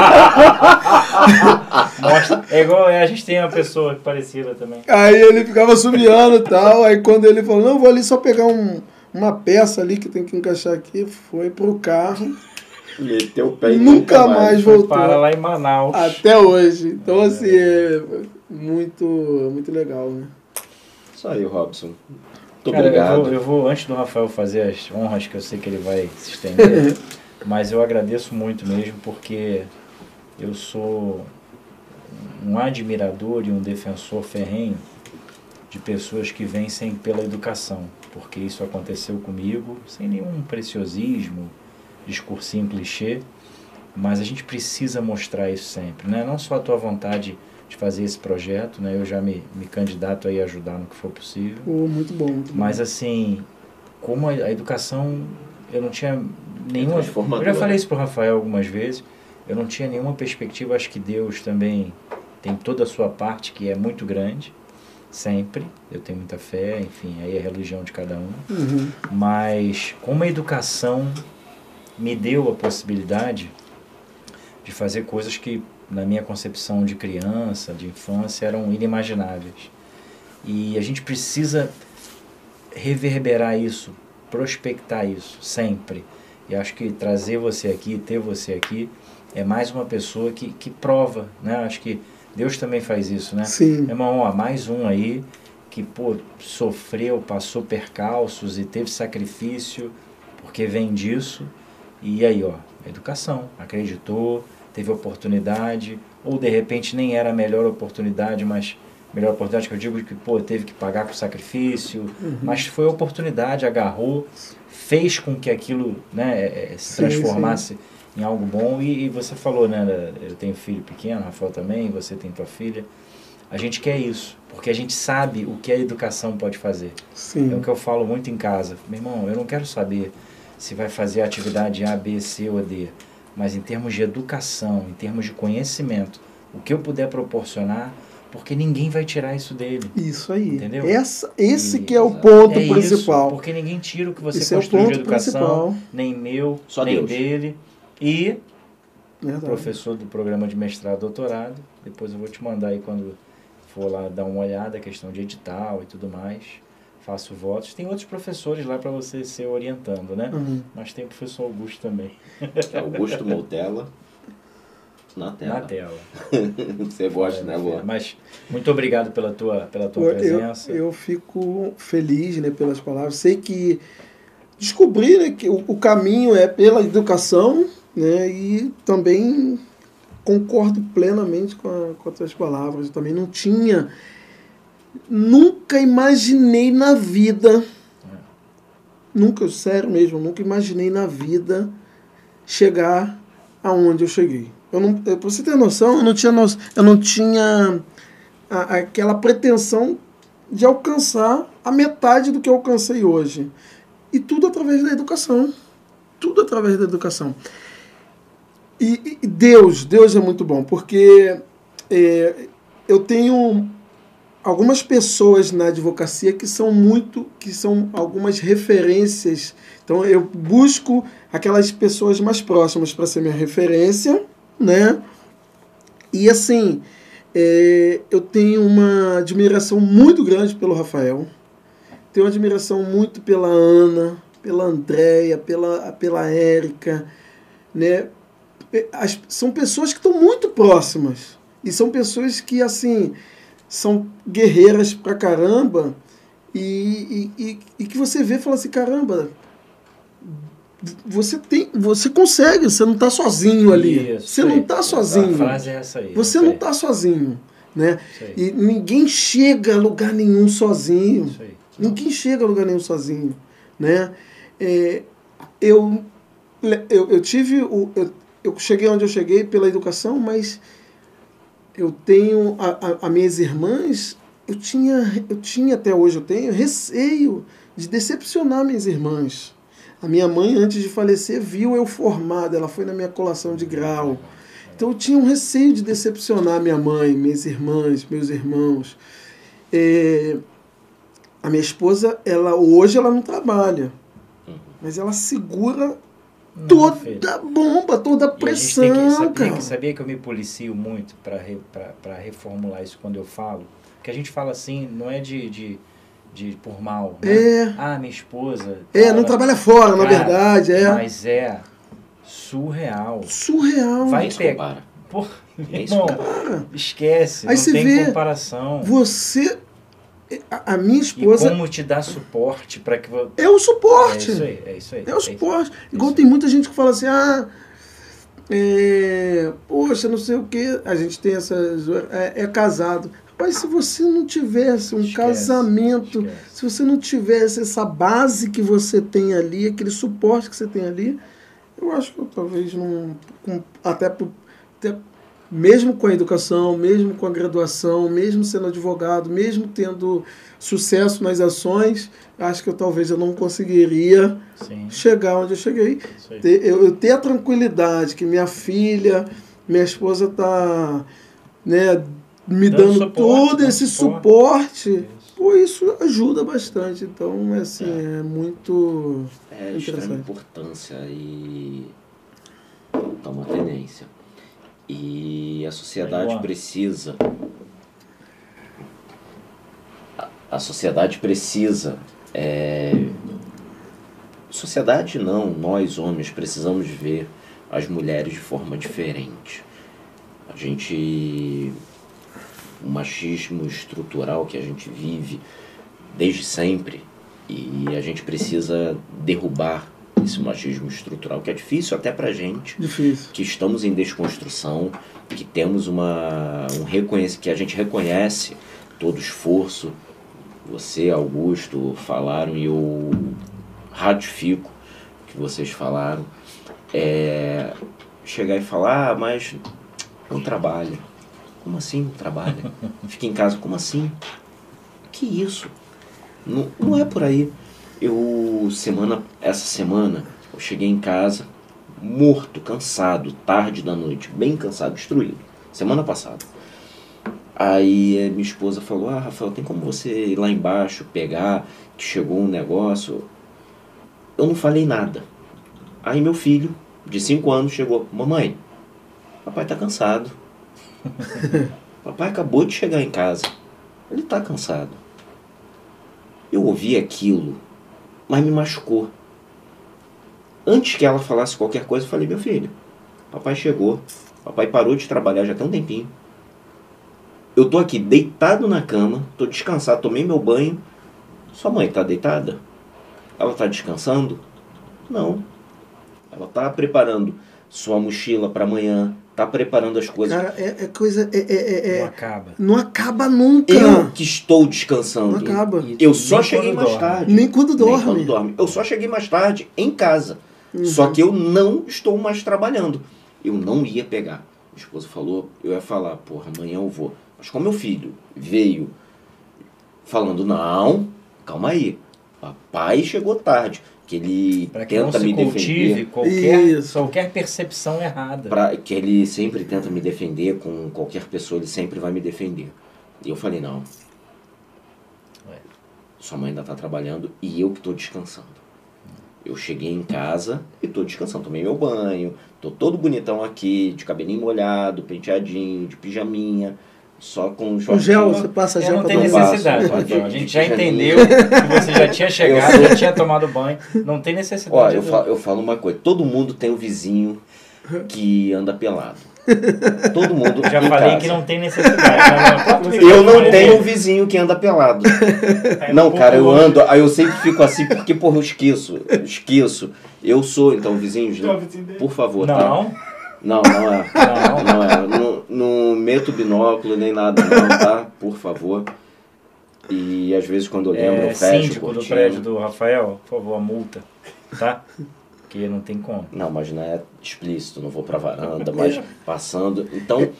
Mostra. É igual é, a gente tem uma pessoa parecida também. Aí ele ficava subiando e tal. Aí quando ele falou, não, vou ali só pegar um, uma peça ali que tem que encaixar aqui, foi pro carro. Meteu o pé e Nunca mais Foi voltou. para lá em Manaus. Até hoje. Então, assim, é muito, muito legal, né? Isso aí, Robson. Muito Cara, obrigado. Eu vou, eu vou, antes do Rafael fazer as honras, que eu sei que ele vai se estender, mas eu agradeço muito mesmo, porque eu sou um admirador e um defensor ferrenho de pessoas que vencem pela educação, porque isso aconteceu comigo, sem nenhum preciosismo, discursinho clichê, mas a gente precisa mostrar isso sempre, né? Não só a tua vontade de fazer esse projeto, né? Eu já me, me candidato aí a ajudar no que for possível. Pô, muito bom, muito bom. Mas assim, como a, a educação, eu não tinha nenhuma. Eu já falei isso pro Rafael algumas vezes. Eu não tinha nenhuma perspectiva. Acho que Deus também tem toda a sua parte que é muito grande, sempre. Eu tenho muita fé, enfim, aí é a religião de cada um. Uhum. Mas como a educação me deu a possibilidade de fazer coisas que, na minha concepção de criança, de infância, eram inimagináveis. E a gente precisa reverberar isso, prospectar isso, sempre. E acho que trazer você aqui, ter você aqui, é mais uma pessoa que, que prova, né? Acho que Deus também faz isso, né? Sim. Irmão, ó, mais um aí que, pô, sofreu, passou percalços e teve sacrifício, porque vem disso. E aí, ó, educação, acreditou, teve oportunidade, ou de repente nem era a melhor oportunidade, mas melhor oportunidade que eu digo que, pô, teve que pagar com sacrifício, mas foi oportunidade, agarrou, fez com que aquilo, né, eh, se Sim, transformasse em algo bom. E, e você falou, né, eu tenho filho pequeno, Rafael também, você tem tua filha. A gente quer isso, porque a gente sabe o que a educação pode fazer. É o Sim. que eu falo muito em casa. Meu irmão, eu não quero saber se vai fazer a atividade A, B, C ou D, mas em termos de educação, em termos de conhecimento, o que eu puder proporcionar, porque ninguém vai tirar isso dele. Isso aí. Entendeu? Essa, esse E- que é o ponto é principal. Isso, porque ninguém tira o que você Esse é o construiu de ponto educação, principal. nem meu, Só nem Deus. dele. E Verdade. professor do programa de mestrado e doutorado. Depois eu vou te mandar aí quando for lá dar uma olhada, a questão de edital e tudo mais. Faço votos. Tem outros professores lá para você ser orientando, né? Uhum. Mas tem o professor Augusto também, Augusto Moutella. Na tela. na tela. Você gosta, né, É, Luan? Mas muito obrigado pela tua, pela tua eu, presença. eu fico feliz né, pelas palavras. Sei que descobri né, que o, o caminho é pela educação né, e também concordo plenamente com, a, com as tuas palavras. Eu também não tinha, nunca imaginei na vida, nunca, sério mesmo, nunca imaginei na vida chegar aonde eu cheguei. Eu não, pra você ter noção, eu não tinha, no- eu não tinha a- aquela pretensão de alcançar a metade do que eu alcancei hoje. E tudo através da educação. Tudo através da educação. E, e Deus, Deus é muito bom, porque é, eu tenho algumas pessoas na advocacia que são muito, que são algumas referências. Então eu busco aquelas pessoas mais próximas para ser minha referência, né? E assim, é, eu tenho uma admiração muito grande pelo Rafael, tenho uma admiração muito pela Ana, pela Andréia, pela, pela Érica, né? As, são pessoas que estão muito próximas. E são pessoas que, assim, são guerreiras pra caramba e, e, e, e que você vê e fala assim, caramba, você tem, você consegue, você não está sozinho ali. Isso, você não está sozinho. A frase é essa aí. Você não está sozinho, né? E ninguém chega a lugar nenhum sozinho. Ninguém chega a lugar nenhum sozinho, né? É, eu, eu, eu tive o, eu, eu cheguei onde eu cheguei pela educação, mas eu tenho a, a, a minhas irmãs, eu tinha, eu tinha até hoje eu tenho receio de decepcionar minhas irmãs. A minha mãe antes de falecer viu eu formada, ela foi na minha colação de grau. Então eu tinha um receio de decepcionar minha mãe, minhas irmãs, meus irmãos. É, a minha esposa, ela hoje ela não trabalha, mas ela segura Não, toda filho. bomba, toda pressão, tem que, sabia, cara. que, sabia que eu me policio muito para re, reformular isso quando eu falo? Que a gente fala assim, não é de, de, de por mal, né? É, Ah, minha esposa. é, tal, não trabalha fora, na Cara, verdade, é Mas é surreal. surreal. Vai pegar. Nem se irmão, Cara, esquece, Aí não você tem vê, comparação. você, a, a minha E esposa como te dar suporte para que é o É suporte. isso aí, é isso aí. É o isso. suporte. Igual Isso. tem muita gente que fala assim, ah, é, poxa, não sei o que, a gente tem essa. zoeira, É, é casado. Mas se você não tivesse um Esquece, casamento, esquece. se você não tivesse essa base que você tem ali, aquele suporte que você tem ali, eu acho que eu talvez não. com- até, por- até mesmo com a educação, mesmo com a graduação, mesmo sendo advogado, mesmo tendo sucesso nas ações, acho que eu talvez eu não conseguiria Sim, chegar onde eu cheguei. Ter- Eu, eu ter a tranquilidade que minha filha, minha esposa está né, me Dando dando, suporte, todo dando esse suporte. suporte. Isso. Pô, isso ajuda bastante. Então, assim, é, muito. É de extrema importância e é uma tendência. E a sociedade precisa. A, a sociedade precisa. É, sociedade não, nós homens precisamos ver as mulheres de forma diferente. A gente. O machismo estrutural que a gente vive desde sempre e a gente precisa derrubar esse machismo estrutural, que é difícil até pra gente, Difícil. que estamos em desconstrução, que temos uma um reconhece que a gente reconhece todo o esforço. Você, Augusto, falaram e eu ratifico o que vocês falaram. É, chegar e falar, ah, mas não trabalha. Como assim não trabalha? Fica em casa, como assim? Que isso? Não, não é por aí. Eu, semana, essa semana, eu cheguei em casa morto, cansado, tarde da noite, bem cansado, destruído. Semana passada. Aí eh, minha esposa falou: Ah, Rafael, tem como você ir lá embaixo pegar, que chegou um negócio? Eu não falei nada. Aí meu filho, de 5 anos, chegou: Mamãe, papai tá cansado. papai acabou de chegar em casa. Ele tá cansado. Eu ouvi aquilo, mas me machucou. Antes que ela falasse qualquer coisa, eu falei: Meu filho, papai chegou. Papai parou de trabalhar já tem um tempinho. Eu tô aqui deitado na cama, tô descansado, tomei meu banho. Sua mãe tá deitada? Ela tá descansando? Não. Ela tá preparando sua mochila para amanhã, tá preparando as coisas. Cara, é, é coisa. É, é, é- Não é- acaba. não acaba nunca. Eu que estou descansando. Não acaba. Eu só nem cheguei mais dorme. tarde. Nem quando Nem dorme. quando dorme. Eu só cheguei mais tarde em casa. Uhum. Só que eu não estou mais trabalhando. Eu não ia pegar. Minha esposa falou, eu ia falar, porra, amanhã eu vou. Mas como meu filho veio falando, não, calma aí. Papai chegou tarde. Que ele Para que não tenta se me cultive defender. qualquer, Isso. qualquer percepção errada. Pra, que ele sempre tenta me defender com qualquer pessoa, ele sempre vai me defender. E eu falei, não, sua mãe ainda tá trabalhando e eu que tô descansando. Eu cheguei em casa e tô descansando. Tomei meu banho, tô todo bonitão aqui, de cabelinho molhado, penteadinho, de pijaminha, só com O shortinho. gel, você passa É, gel não tem não necessidade, passo, Rafael. A gente já entendeu que você já tinha chegado, já tinha tomado banho. Não tem necessidade. Ó, eu falo, eu falo uma coisa, todo mundo tem um vizinho que anda pelado. Todo mundo Eu já em falei casa. que não tem necessidade. né? O Eu não tenho um vizinho que anda pelado. É, Não, um cara, eu ando, aí eu sempre fico assim porque, porra, eu esqueço. Eu esqueço. Eu sou, então, vizinhos, por favor, tá? Não, Não, não é. não. Não é. Não, não meto binóculo nem nada, não, tá? Por favor. E às vezes quando eu lembro, É, eu fecho síndico do prédio do Rafael, por favor, a multa, tá? Porque não tem como. Não, mas não é explícito, não vou pra varanda, mas passando. Então,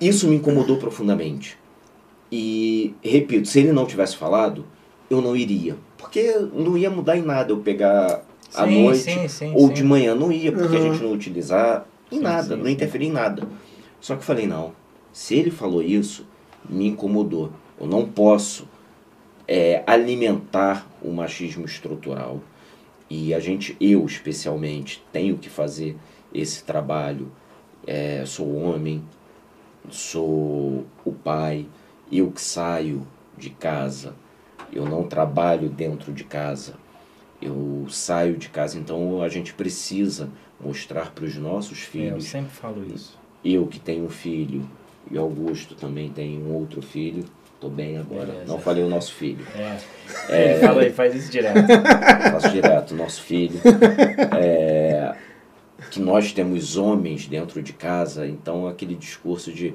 isso me incomodou profundamente. E, repito, se ele não tivesse falado, eu não iria. Porque não ia mudar em nada eu pegar à Sim, noite sim, sim, ou sim. de manhã. Não ia, porque a Uhum. gente não utilizar em Sim, nada, sim, não sim. interferia em nada. Só que eu falei, não, se ele falou isso, me incomodou. Eu não posso é, alimentar o machismo estrutural. E a gente, eu especialmente, tenho que fazer esse trabalho. É, sou homem, sou o pai, eu que saio de casa, eu não trabalho dentro de casa, eu saio de casa, então a gente precisa mostrar para os nossos É, eu filhos, sempre falo isso. Eu que tenho um filho, e Augusto também tem um outro filho, tô bem agora, Beleza. não falei o nosso filho, É. Ele fala, ele faz isso direto. faço direto, nosso filho. É, que nós temos homens dentro de casa, então aquele discurso de.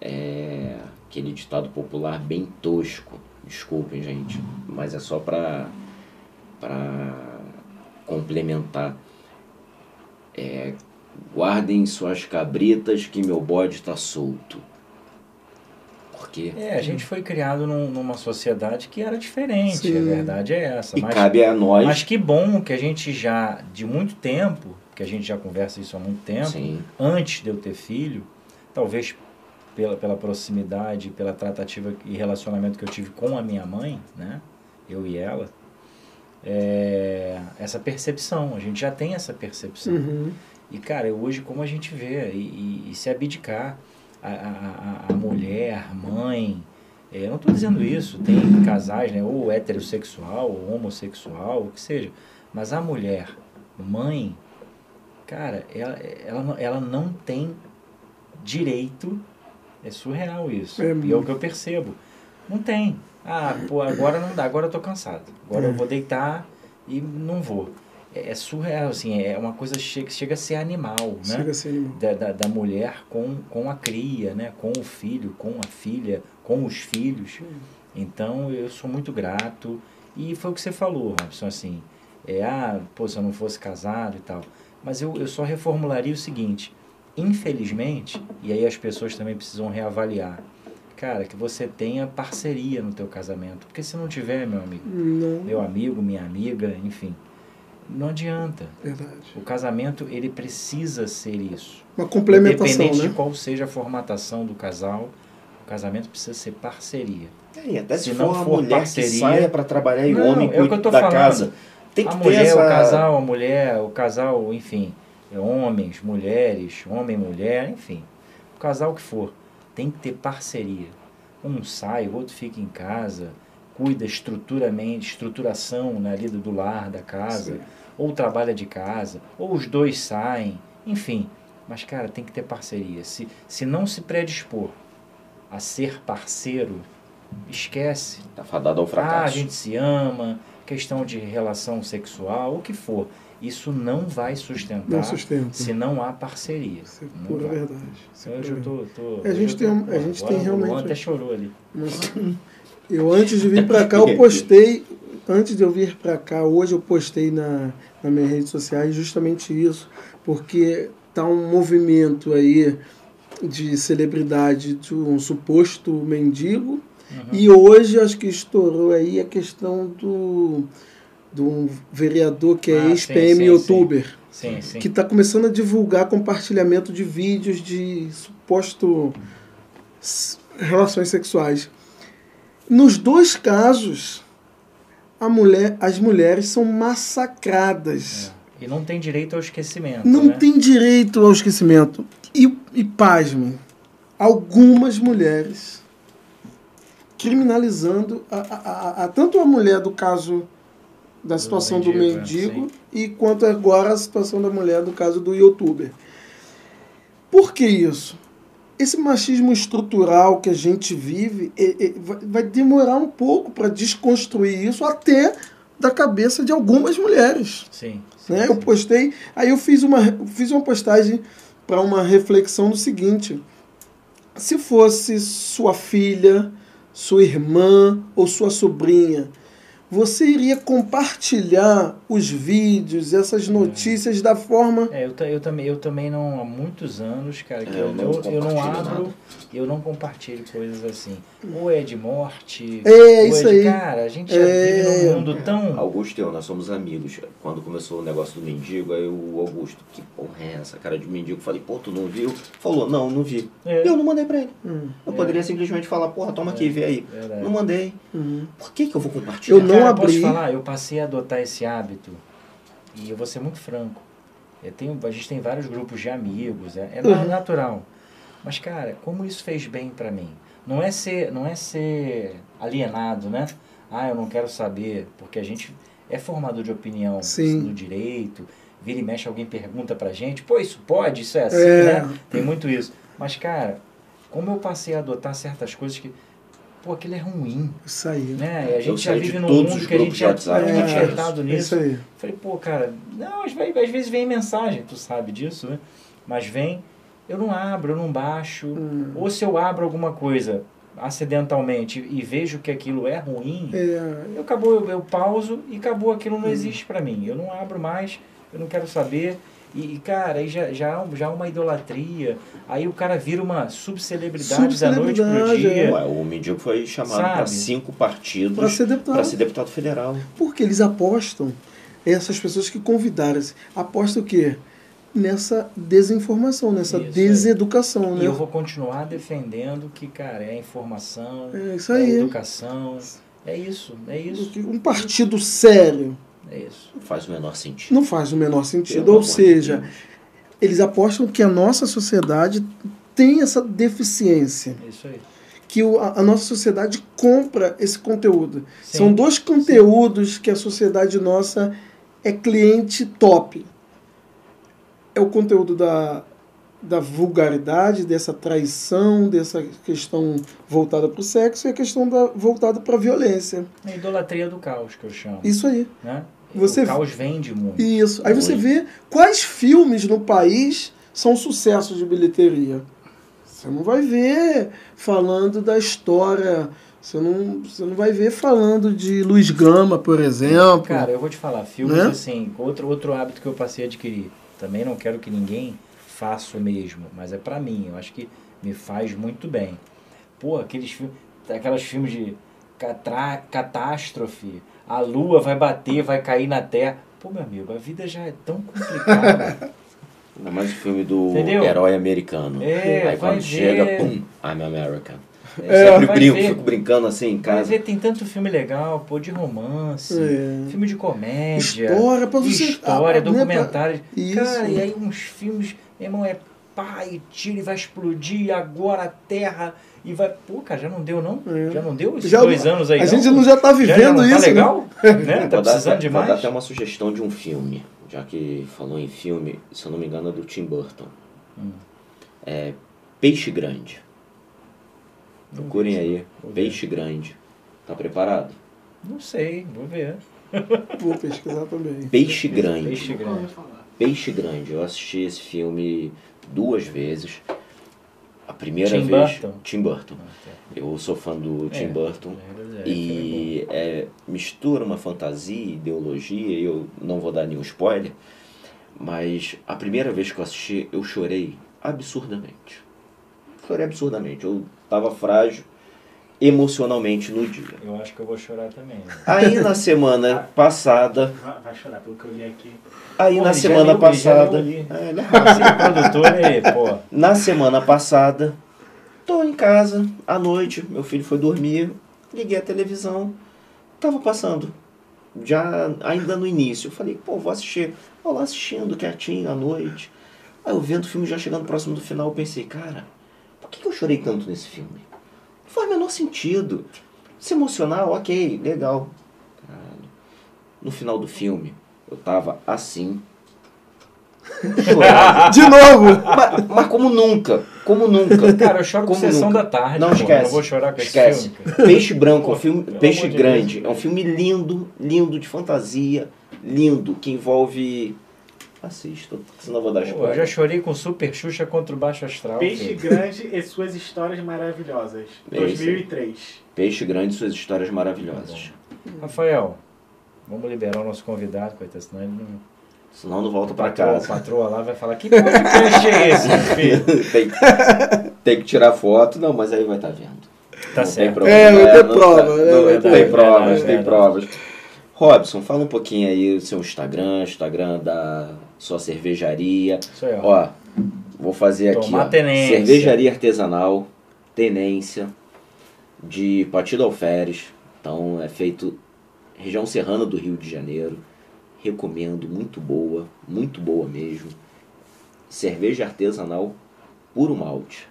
é, aquele ditado popular bem tosco. Desculpem, gente, mas é só para para complementar. É, guardem suas cabritas que meu bode está solto. Porque É, a gente foi criado num- numa sociedade que era diferente, Sim. a verdade é essa. e Mas, cabe a nós. mas que bom que a gente já, de muito tempo, que a gente já conversa isso há muito tempo, Sim, antes de eu ter filho, talvez pela, pela proximidade, pela tratativa e relacionamento que eu tive com a minha mãe, né? Eu e ela, é, essa percepção, a gente já tem essa percepção. Uhum. E, cara, hoje como a gente vê, e, e- e se abdicar, a, a, a- mulher, mãe, é, eu não estou dizendo isso, tem casais, né, ou heterossexual, ou homossexual, o que seja, mas a mulher, mãe, cara, ela, ela, não- ela não tem direito, é surreal isso, É e é o que eu percebo, não tem. Ah, pô, agora não dá, agora eu tô cansado, agora eu vou deitar e não vou. É, é surreal, assim, é uma coisa que chega, chega a ser animal, né? Chega a ser animal. da, da, da mulher com, com a cria, né? com o filho, com a filha, com os filhos. Então eu sou muito grato. E foi o que você falou, Robson, assim, é, ah, pô, se eu não fosse casado e tal. Mas eu, eu só reformularia o seguinte, infelizmente, e aí as pessoas também precisam reavaliar, cara, que você tenha parceria no teu casamento. Porque se não tiver, meu amigo, Não, meu amigo, minha amiga, enfim, não adianta. verdade. O casamento, ele precisa ser isso. Uma complementação, Independente né? de qual seja a formatação do casal, o casamento precisa ser parceria. É, e até se, Se for não uma for mulher parceria- que saia para trabalhar e o homem é o que eu cuida tô da falando. casa. Tem que a ter mulher, essa... o casal, a mulher, o casal, enfim, é homens, mulheres, homem, mulher, enfim. O casal que for, tem que ter parceria. Um sai, o outro fica em casa, cuida estruturamente, estruturação né, ali do, do lar, da casa, Sim. ou trabalha de casa, ou os dois saem, enfim. Mas, cara, tem que ter parceria. Se, se não se predispor a ser parceiro, esquece. Tá fadado ao Ah, a fracasso. gente se ama, questão de relação sexual, o que for. Isso não vai sustentar Não sustenta. se não há parceria. Isso é Não pura vai. verdade. Isso é Hoje eu tô, tô, A hoje gente eu tem tô- um- a gente tem o realmente- até chorou ali. Mas, Eu antes de vir para cá, eu postei, antes de eu vir para cá, hoje eu postei na, nas minhas redes sociais justamente isso, porque tá um movimento aí de celebridade de um suposto mendigo Uhum. e hoje acho que estourou aí a questão do de um vereador que é Ah, ex-PM youtuber Sim, sim. que está começando a divulgar compartilhamento de vídeos de suposto relações sexuais. Nos dois casos, mulher, as mulheres são massacradas. É. E não tem direito ao esquecimento. Não né? tem direito ao esquecimento. E, e pasmem, algumas mulheres criminalizando a, a, a, a- tanto a mulher do caso da situação do mendigo, é, mendigo e quanto agora a situação da mulher do caso do youtuber. Por que isso? Esse machismo estrutural que a gente vive é- é- vai- demorar um pouco para desconstruir isso até da cabeça de algumas mulheres Sim. sim, né? sim. Eu postei, aí eu fiz uma, fiz uma postagem para uma reflexão do seguinte: se fosse sua filha, sua irmã ou sua sobrinha, você iria compartilhar os vídeos, essas notícias da forma. É, eu, eu, também, eu também não, há muitos anos, cara, que É, eu, eu não eu, eu não abro, nada. eu não compartilho coisas assim. Ou é de morte, É, ou isso é de, aí. cara, a gente já É. vive num mundo tão... Augusto e eu, nós somos amigos. Quando começou o negócio do mendigo, aí o Augusto, que porra é essa, cara de mendigo? Falei, pô, tu não viu? Falou, não, não vi. É. Eu não mandei pra ele. Hum, Eu É. poderia simplesmente falar, porra, toma aqui, vê aí. Verdade. Não mandei. hum. Por que, que eu vou compartilhar? Eu não Cara, abri. posso falar, eu passei a adotar esse hábito e eu vou ser muito franco. Eu tenho, a gente tem vários grupos de amigos, é, é Uhum. natural. Mas, cara, como isso fez bem pra mim? Não é ser, não é ser alienado, né? Ah, eu não quero saber, porque a gente é formador de opinião Sim. no direito. Vira e mexe, alguém pergunta pra gente, pô, isso pode, isso é assim, É. né? Tem muito isso. Mas, cara, como eu passei a adotar certas coisas que, pô, aquilo é ruim, Isso aí. né? E a Eu gente já vive num mundo que a gente já está é, enxertado É nisso. isso aí. Falei, pô, cara, não, às vezes, às vezes vem mensagem, tu sabe disso, né? Mas vem, eu não abro, eu não baixo. Hum. Ou se eu abro alguma coisa acidentalmente e vejo que aquilo é ruim, É, eu acabou, eu, eu pauso e acabou, aquilo não existe pra mim. Eu não abro mais, eu não quero saber. E, e, cara, aí já, já, há já uma idolatria. Aí o cara vira uma subcelebridade da noite pro Subcelebridade, dia. é. Ué, o mendigo foi chamado para cinco partidos para ser deputado. ser deputado federal. Porque eles apostam, essas pessoas que convidaram, apostam o quê? Nessa desinformação, nessa Isso deseducação, E né? eu vou continuar defendendo que, cara, é a informação, É isso é a aí. educação. É isso, é isso, Um partido sério é isso. Não faz o menor sentido. não faz o menor sentido. Pelo Ou seja, Deus. eles apostam que a nossa sociedade tem essa deficiência. É isso aí. Que o- a, a nossa sociedade compra esse conteúdo. Sim. São dois conteúdos que a sociedade nossa é cliente top. É o conteúdo da, da vulgaridade, dessa traição, dessa questão voltada para o sexo e a questão da, voltada para a violência. É a idolatria do caos que eu chamo. Isso aí. Né? Você- O caos vende muito. Isso. Aí você vê quais filmes no país são sucessos de bilheteria. Você não vai ver falando da história. Você não, você não vai ver falando de Luiz Gama, por exemplo. Cara, eu vou te falar, filmes Né? assim, outro, outro hábito que eu passei a adquirir. Também não quero que ninguém faça o mesmo, mas é pra mim, eu acho que me faz muito bem. Pô, aqueles filmes, aquelas filmes de catástrofe, a lua vai bater, vai cair na terra. Pô, meu amigo, a vida já é tão complicada. Ainda mais o filme do Entendeu? herói americano. É, Aí vai quando chega, ver. pum, I'm American. É, Sempre brinco, ver. fico brincando assim em casa. ver, tem tanto filme legal, pô, de romance, É. filme de comédia. História pra você. História, ah, né, documentário. pra- Isso. Cara, e aí uns filmes, meu irmão, é pá e tira e vai explodir, agora a terra e vai. Pô, cara, já não deu, não? É. Já não deu esses Já- dois anos aí? a gente não já tá Já- vivendo já não isso, Tá né? legal? Né? Tá Vou dar, precisando até, de vou dar até uma sugestão de um filme, já que falou em filme, se eu não me engano é do Tim Burton. Hum. É Peixe Grande. Não Procurem vi, aí. Peixe Grande. Tá preparado? Não sei, vou ver. Vou pesquisar também. Peixe Grande. Peixe grande. Peixe Grande. Eu assisti esse filme duas vezes. A primeira Tim vez. Burton? Tim Burton. Ah, Eu sou fã do É, Tim Burton. é, é, E é, mistura uma fantasia, ideologia, eu não vou dar nenhum spoiler, mas a primeira vez que eu assisti, eu chorei absurdamente. Chorei absurdamente. Eu tava frágil emocionalmente no dia. Eu acho que eu vou chorar também. Né? Aí na semana passada, Vai, vai chorar, pelo que eu li aqui. aí Pô, na semana já passada, ali. é, ele é rápido. Esse produtor, ele, pô. Na semana passada, tô em casa, à noite, meu filho foi dormir, liguei a televisão, tava passando já ainda no início. Eu falei, pô, vou assistir. Vou lá assistindo quietinho à noite. Aí eu vendo o filme já chegando próximo do final, eu pensei, cara, por que, que eu chorei tanto nesse filme? Não faz o menor sentido. Se emocionar, ok, legal. No final do filme, eu tava assim. Chorava. De novo! mas, mas como nunca, como nunca. Cara, eu choro com Como Sessão nunca. da Tarde. Não pô, esquece. Não vou chorar com Esquece. esse filme. cara. Peixe Branco, é um Pô, filme. Peixe Grande. Deus. É um filme lindo, lindo, de fantasia, lindo, que envolve. Assista, senão vou dar Pô, eu spoiler. já chorei com Super Xuxa contra o Baixo Astral. Peixe filho. Grande e suas histórias maravilhosas. É isso aí. 2003. Peixe Grande e suas histórias maravilhosas. Rafael, vamos liberar o nosso convidado, coitado, senão ele não. Senão não volta A pra patroa, a casa. patroa lá vai falar: que podcast é esse, meu filho? tem, tem que tirar foto, não, mas aí vai estar vendo. Tá não certo. Tem problema. É, vai ter não prova, tá- né? não, Vai tem ter- provas, tem provas. Robson, fala um pouquinho aí do seu Instagram, Instagram da sua cervejaria. Isso aí, ó. Ó, vou fazer aqui, Tomar ó. tenência. Cervejaria artesanal, tenência, de Partido Alferes. Então é feito região serrana do Rio de Janeiro. Recomendo, muito boa, muito boa mesmo. Cerveja artesanal puro malte.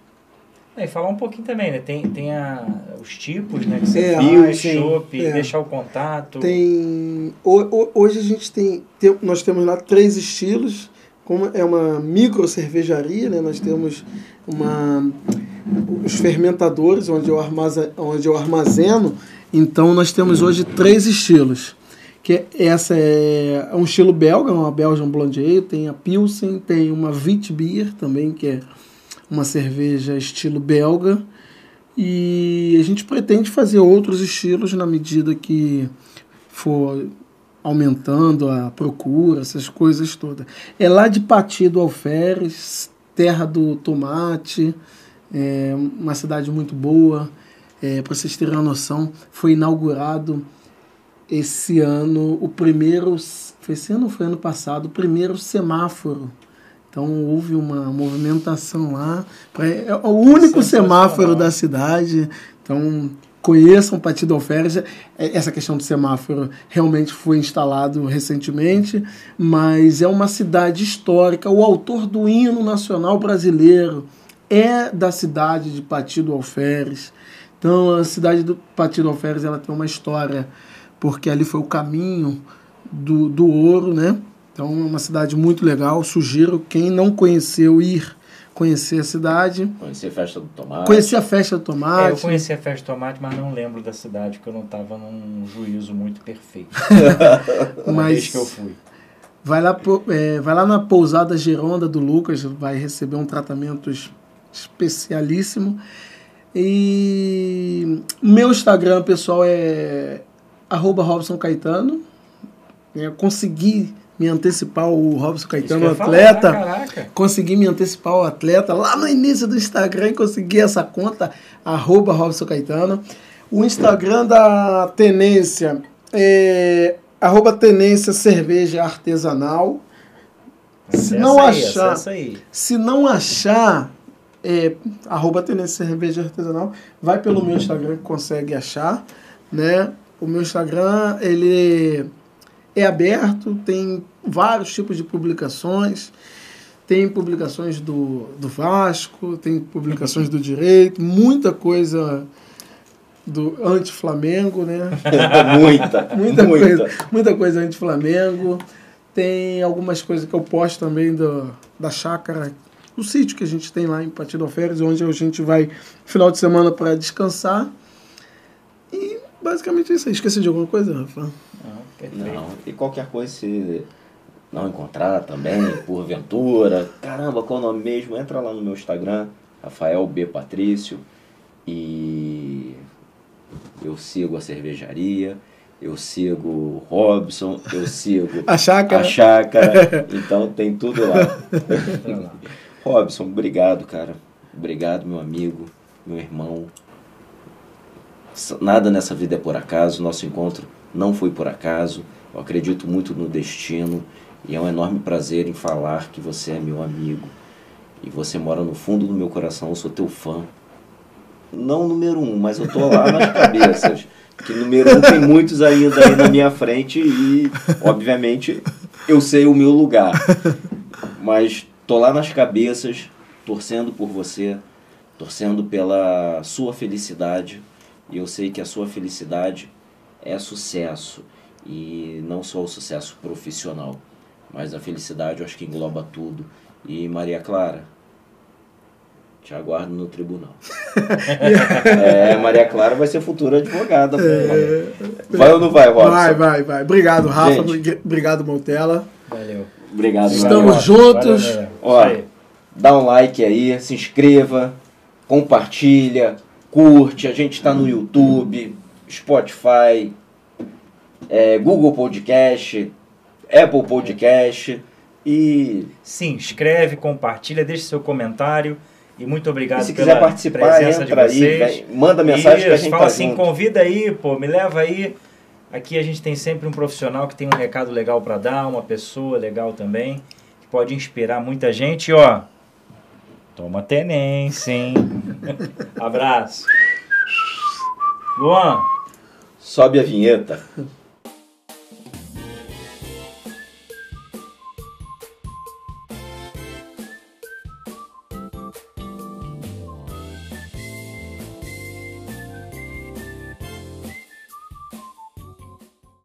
É, E falar um pouquinho também, né? Tem, tem a, os tipos, né? Que você É, sim, chopp, é. deixar o contato. Tem. ho- ho- Hoje a gente tem, tem- Nós temos lá três estilos. Como é uma micro cervejaria, né? Nós temos uma, os fermentadores, onde eu, armaze- onde eu armazeno. Então nós temos hoje três estilos. Que é- essa é um estilo belga, uma Belgian Blonde Ale, tem a Pilsen, tem uma Witbier também, que é uma cerveja estilo belga. E a gente pretende fazer outros estilos na medida que for aumentando a procura, essas coisas todas. É lá de Pati do Alferes, terra do tomate, é uma cidade muito boa. É, Para vocês terem uma noção, foi inaugurado esse ano o primeiro. Foi esse ano ou foi ano passado? O primeiro semáforo. Então houve uma movimentação lá. pra- É o único semáforo da cidade. Então conheçam Partido Alferes. É, Essa questão do semáforo realmente foi instalado recentemente, mas é uma cidade histórica. O autor do hino nacional brasileiro é da cidade de Partido Alferes. Então a cidade do Partido Alferes ela tem uma história, porque ali foi o caminho do, do ouro, né? Então é uma cidade muito legal. Sugiro quem não conheceu ir conhecer a cidade, Conhecer festa do tomate. conhecer a festa do É, tomate. eu conheci a festa de tomate, mas não lembro da cidade, porque eu não estava num juízo muito perfeito. Mas- vez que eu fui. Vai lá, é, vai lá na pousada Geronda do Lucas, vai receber um tratamento es- especialíssimo. E meu Instagram, pessoal, é arroba Robson Caetano. Eu consegui me antecipar o Robson Caetano, ia falar, atleta. Caraca. consegui me antecipar o atleta lá no início do Instagram e consegui essa conta, arroba Robson Caetano. O Instagram da Tenência é arroba Tenência Cerveja Artesanal. Se não aí, achar-. Se não achar, é, arroba Tenência Cerveja Artesanal, vai pelo meu Instagram que consegue achar, né? O meu Instagram, ele é aberto, tem vários tipos de publicações, tem publicações do, do Vasco, tem publicações do Direito, muita coisa do anti-Flamengo, né? muita, Muita, muita. coisa, muita coisa anti-Flamengo. Tem algumas coisas que eu posto também do, da chácara, do sítio que a gente tem lá em Partido Alferes, onde a gente vai final de semana para descansar. E basicamente é isso aí. Esqueci de alguma coisa, Rafa? Não, perfeito. Não, e qualquer coisa se não encontrar também, porventura, caramba, qual o nome mesmo? Entra lá no meu Instagram, Rafael B. Patrício, e eu sigo a cervejaria, eu sigo o Robson, eu sigo A chácara. a chácara, então tem tudo lá. Robson, obrigado, cara. Obrigado, meu amigo, meu irmão. Nada nessa vida é por acaso, nosso encontro não foi por acaso. Eu acredito muito no destino e é um enorme prazer em falar que você é meu amigo. E você mora no fundo do meu coração, eu sou teu fã. Não número um, mas eu tô lá nas cabeças. Que número um tem muitos ainda aí na minha frente e, obviamente, eu sei o meu lugar. Mas tô lá nas cabeças, torcendo por você, torcendo pela sua felicidade. E eu sei que a sua felicidade é sucesso. E não só o sucesso profissional, mas a felicidade eu acho que engloba tudo. E Maria Clara, te aguardo no tribunal. é, Maria Clara vai ser futura advogada. É. Vai ou não vai, Robson? Vai, vai, vai. Obrigado, Rafa. Gente. Brig- Obrigado, Montela. Valeu. Obrigado, Estamos juntos. Valeu. Ó, Isso aí. Dá um like aí, se inscreva, compartilha, curte. A gente está no YouTube, Spotify, é, Google Podcast, Apple Podcast e Se inscreve, compartilha, deixe seu comentário. E muito obrigado E se pela quiser participar, presença entra de aí, manda mensagem que a Isso, gente fala tá assim, junto. convida aí, pô, me leva aí. Aqui a gente tem sempre um profissional que tem um recado legal para dar, uma pessoa legal também, que pode inspirar muita gente, ó. Toma tenência, hein? Abraço. Luan, Sobe a vinheta.